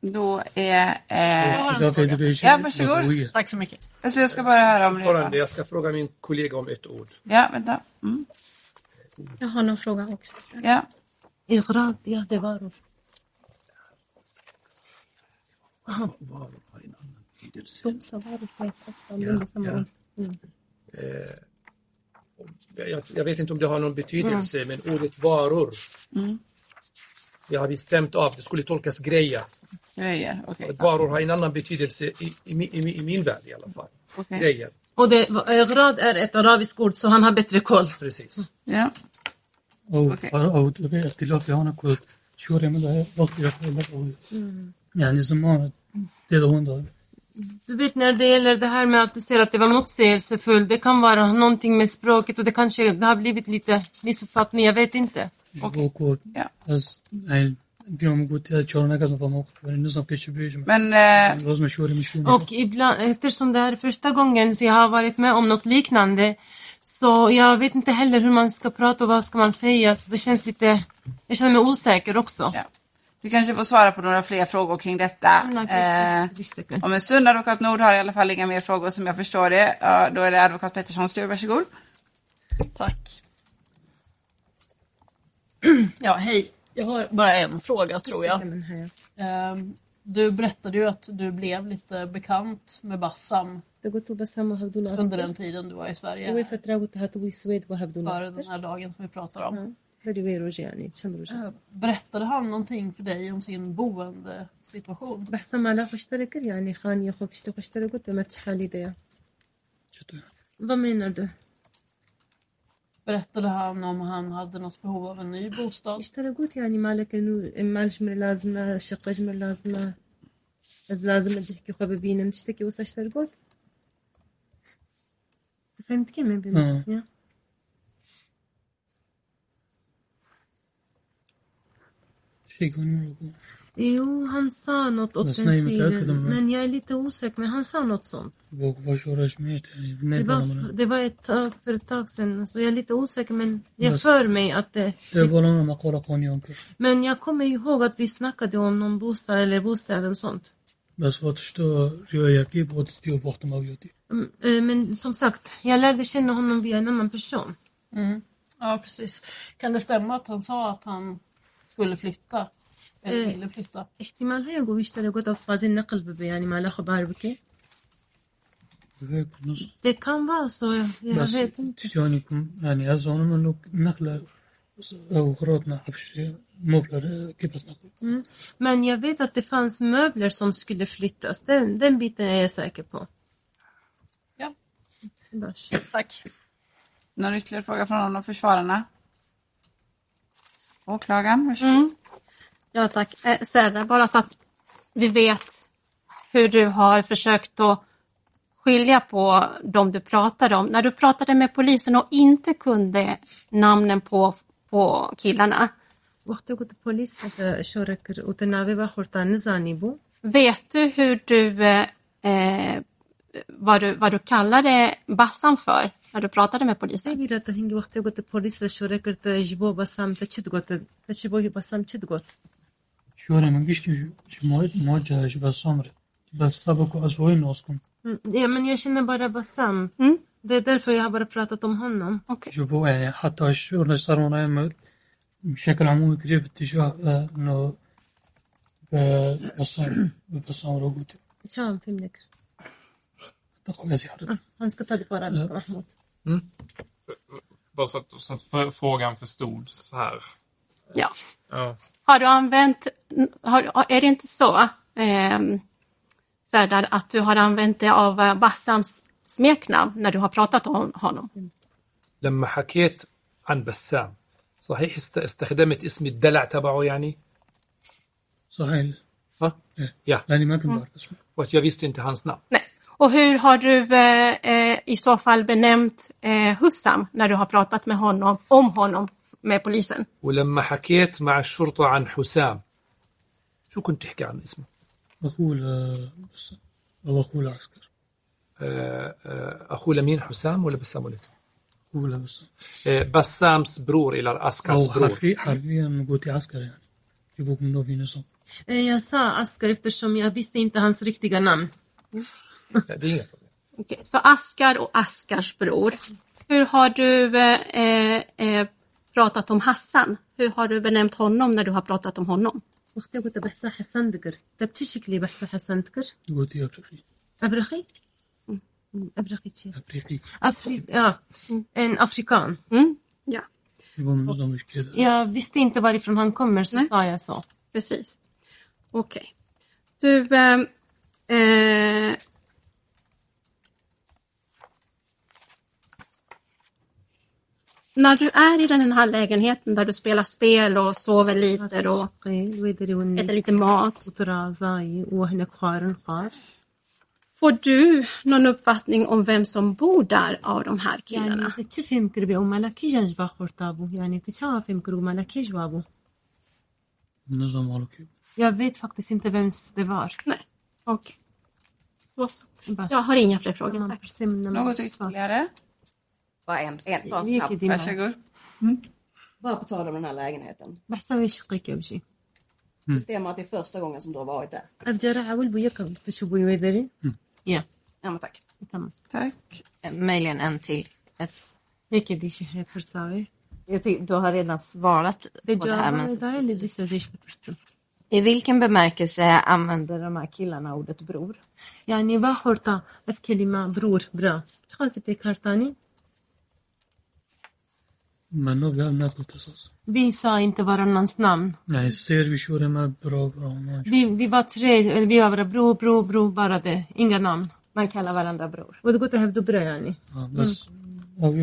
مش تلفون يعني اختلاف ده هي نوك يا بريا Då är... Eh, إضافة دويجي Ja, varsågod. قوية. Tack så mycket. alltså jag ska bara höra om Ordförande, det. jag ska fråga min kollega om ett ord. Ja, vänta. Mm. Jag har någon fråga också. Ja. إغراض يا دبارو Varor har en annan betydelse. de sa var så jag fattade Ja, om det samma ja. ord. Mm. Eh, jag, jag vet inte om det har någon betydelse, men ordet varor. Mm. Det har vi stämt av. Det skulle tolkas grejer. Grejer, okej. Att Varor har en annan betydelse i, i, mi- i, mi- i min värld i alla fall. Okej. Grejer, Och det, إغراض är ett arabiskt ord så han har bättre koll. precis. Ja. أو أوكي. أو تبقى اختلاف هنا كود شو رمي ده وقت يخلق قوي. يعني زمان det är hon Du vet när det gäller det här med att du säger att det var motsägelsefullt, det kan vara någonting med språket och det kanske det har blivit lite missuppfattning, jag vet inte. وكود Ja. بس يعني بيوم قلت هذا شو نقدر فموقف النظام كيش بيجي Men eh, لازم شو رمي شو Och ibland, eftersom det här är första gången så jag har varit med om något liknande, så jag vet inte heller hur man ska prata och vad ska man säga, så det känns lite, jag känner mig osäker också. Ja. du kanske får svara på några fler frågor kring detta. Eh, om en stund, advokat Nord har i alla fall inga mer frågor som jag förstår det. Ja, då är det advokat Petterssons tur, varsågod. Tack. Ja, hej. Jag har bara en fråga tror jag. Ehm, Du berättade ju att du blev lite bekant med Bassam قلت بس هم هبدون under den tiden du var i Sverige. أول فترة قلت هاتوا السويد وهبدون Före den här dagen som vi pratar om. بدي ويروج يعني كم روج Eh, Berättade han någonting för dig om sin boendesituation? بحسن ما لا اشترك يعني خان ياخذ اشترك اشترك قلت ما تشحالي Berättade han om han hade något behov av en ny bostad? اشترى قلت يعني مالك انه مال جمر لازمة شقة جمر لازمة بس لازم تحكي خو ببينا تشتكي وصا اشترى قلت فهمت كيف من آه. بينا شي يقول Jo, han sa något åt den stilen. Men jag är lite osäker, men han sa något sånt. Det var, det var ett tag, för ett tag sedan, så jag är lite osäker, men jag för mig att det... Men jag kommer ihåg att vi snackade om någon bostad eller bostäder och sånt. Mm, eh, men som sagt, jag lärde känna honom via en annan person. Mm. Ja, precis. Kan det stämma att han sa att han skulle flytta? Eller Eh. ville flytta? احتمال هيقو بيشتري قطع فازين نقل ببي يعني ما له خبر بك هيك نص Det kan vara så, jag, jag بس vet inte. تجانيكم يعني أظن إنه نقلة أو غراضنا حفش مبلغ كيف بس نقل Mm. Men jag vet att det fanns möbler som skulle flyttas. Den, den biten är jag säker på. Ja. Vars. Tack. Någon ytterligare fråga från någon av försvararna? Åklagaren, varsågod. Mm. Ja tack. Eh, Serda, bara så att vi vet hur du har försökt att skilja på de du pratade om. När du pratade med polisen och inte kunde namnen på, på killarna. Vet du hur du, eh, eh, vad du, vad du kallade Bassan för när du pratade med polisen? سیگی را تا هنگی وقتی گفت پلیس شارک تا جبو بسام تا چید گفت تا چبو بسام چید گفت شو أنا من قشتي موجه بس صامرة بس سبكوا أسوين ناسكم Ja, men jag känner bara Bassam. Det är därför jag har bara pratat om honom. شوفوا يعني حتى الشغل اللي صار معي بشكل عمومي كتير باتجاه آه، إنه ب- بسام بسام روبوتي Tja, Fimnek. تقول يا حضرتك Han ska ta det på arabiska, Mahmoud. Bara så att, så att för, frågan förstods här. Ja. Ja. Har du använt, har, är det inte så, eh, Serdar, att du har använt dig av eh, Bassams smeknamn när du har pratat om honom? لما حكيت عن بسام صحيح است- استخدمت اسم الدلع تبعه يعني؟ صحيح ها؟ Ja. يعني ما كنت Mm. بعرف اسمه För att jag visste inte hans namn. Nej. Och hur har du eh, eh, i så fall benämnt eh, Hussam när du har pratat med honom, om honom Med polisen? ولما حكيت مع الشرطة عن حسام شو كنت تحكي عن اسمه؟ أخوه ل- بس أو أخوه العسكر آه، آه، أخوه لمين حسام ولا بسام ولد؟ أخوه بس آه، بسامس برور إلى أو أسكرس برور حرفي حرفيا قوتي عسكر يعني جيبوك من في نظام Eh, Jag sa Askar eftersom jag visste inte hans riktiga namn. Det är inga problem. Okej, så Askar och Askars bror. Hur har du eh, eh, pratat om Hassan? Hur har du benämnt honom när du har pratat om honom? وقتی قلت بحث حسن دقر طب چه شکلی بحث حسن دقر؟ قوتي أفريقي أبرقي؟ أبرقي چیه؟ أفريقي Afri ja, en afrikan. Ja. يبغى من نظام مش كده Jag visste inte varifrån han kommer så Nej. sa jag så. Precis. Okej. Du... ehm, eh, när du är i den här lägenheten där du spelar spel och sover lite och äter lite mat. Får du någon uppfattning om vem som bor där av de här killarna? Jag vet faktiskt inte vem det var. Nej, okej. Okay. Jag har inga fler frågor, tack. Något ytterligare? Bara en, en bara Gick snabb. i dimma. Varsågod. Bara på tal om den här lägenheten. بحسها شقيقة بشي Det stämmer att det är första gången som du har varit där? أرجع أحاول بوياك تشوفوا يدري يا Ja, men tack. تمام Tack. Möjligen en till. Ett, هيك دي شي فرساوي jag tycker, du har redan svarat Det på det här. gör Men det är lite så sista första. I vilken bemärkelse använder de här killarna ordet bror? يعني باخورتا في كلمة برور برا تخاصي في men nog vi hamnat lite så. Vi sa inte varannans namn. Nej, ser vi shurema bra bror. Vi, vi var tre, eller vi var bara bror, bror, bror, bara det. Inga namn. Man kallar varandra bror. Och det går till hävd och bröd. Ja, bas. Mm. Och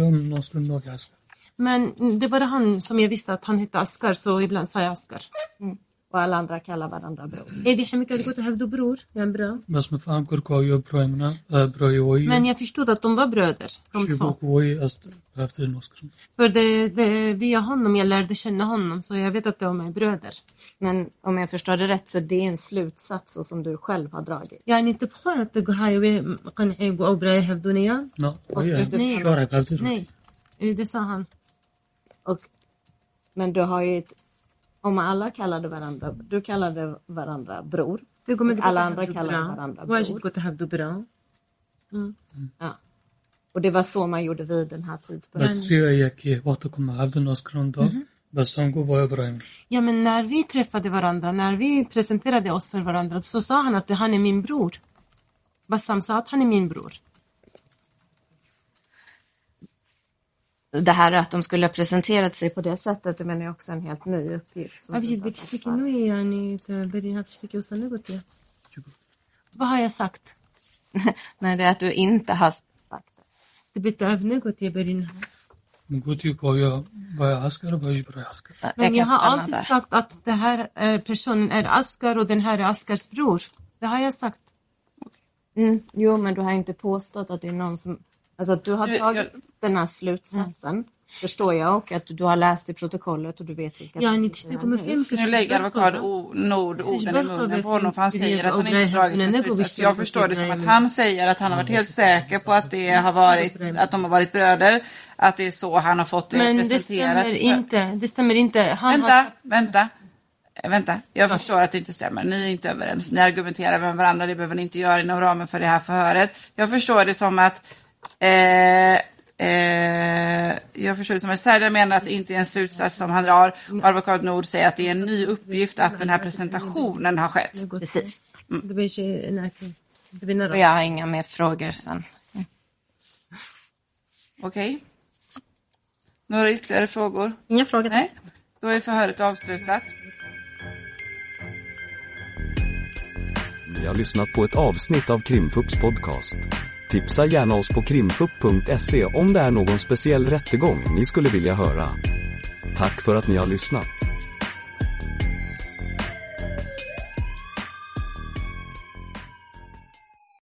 Men det var han som jag visste att han hette Askar, så ibland sa jag Askar. Mm alla andra kallar varandra bror. Eddie Hamika hade gått och hävdat bror. Ja, bra. بس مفهم كركو يو برايمنا براي وي Men jag förstod att de var bröder. De två. شيبوك وي أست هفت النسكر För det, det, via honom jag lärde känna honom så jag vet att de är bröder. Men om jag förstår det rätt så det är en slutsats som du själv har dragit. يعني تبقى تقول هاي قنعي أو براي هفدونيا لا وي utifrån- شارع هفت Nej, Eh, det sa han. Och, men du har ju ett, om alla kallade varandra, du kallade varandra bror. Du kommer inte alla andra kallade varandra bror. Varsitt går till bror. Mm. Ja. Och det var så man gjorde vid den här tidpunkten. Mhm. Ja, men när vi träffade varandra, när vi presenterade oss för varandra så sa han att han är min bror. Bassam sa att han är min bror. Det här att de skulle ha presenterat sig på det sättet, det menar jag också en helt ny uppgift. som أبجد du بتشتكي نوي يعني تبرين هتشتكي وصلنا قلت يا Vad har jag sagt? Nej, det är att du inte har sagt det. Det betyder قلت يا برين نقولتي كويا باي عسكر بايش براي عسكر Men jag har alltid sagt att det här eh, personen är Askar och den här är Askars bror. Det har jag sagt. Mm, jo, men du har inte påstått att det är någon som... Alltså att du har du, tagit jag... den här slutsatsen, mm. förstår jag, och att du har läst i protokollet och du vet vilka... Ja, Nu lägger advokat Nord orden i munnen på honom för han säger att han inte dragit någon slutsats. Jag förstår det som att han säger att han har varit helt säker på att, det har varit, att de har varit bröder att det är så han har fått det Men det stämmer inte. Det stämmer inte. Han vänta, har... vänta. Eh, vänta, jag förstår att det inte stämmer. Ni är inte överens. Ni argumenterar med varandra. Det behöver ni inte göra inom ramen för det här förhöret. Jag förstår det som att eh, eh, jag förstår det som att Serdar menar att det inte är en slutsats som han drar. Och advokat Nord säger att det är en ny uppgift att den här presentationen har skett. Precis. Nära. Och jag har inga mer frågor sen. Okej. Några ytterligare frågor? Inga frågor. Nej. Då är förhöret avslutat. Ni har lyssnat på ett avsnitt av Krimfupps podcast. Tipsa gärna oss på krimfupp.se om det är någon speciell rättegång ni skulle vilja höra. Tack för att ni har lyssnat.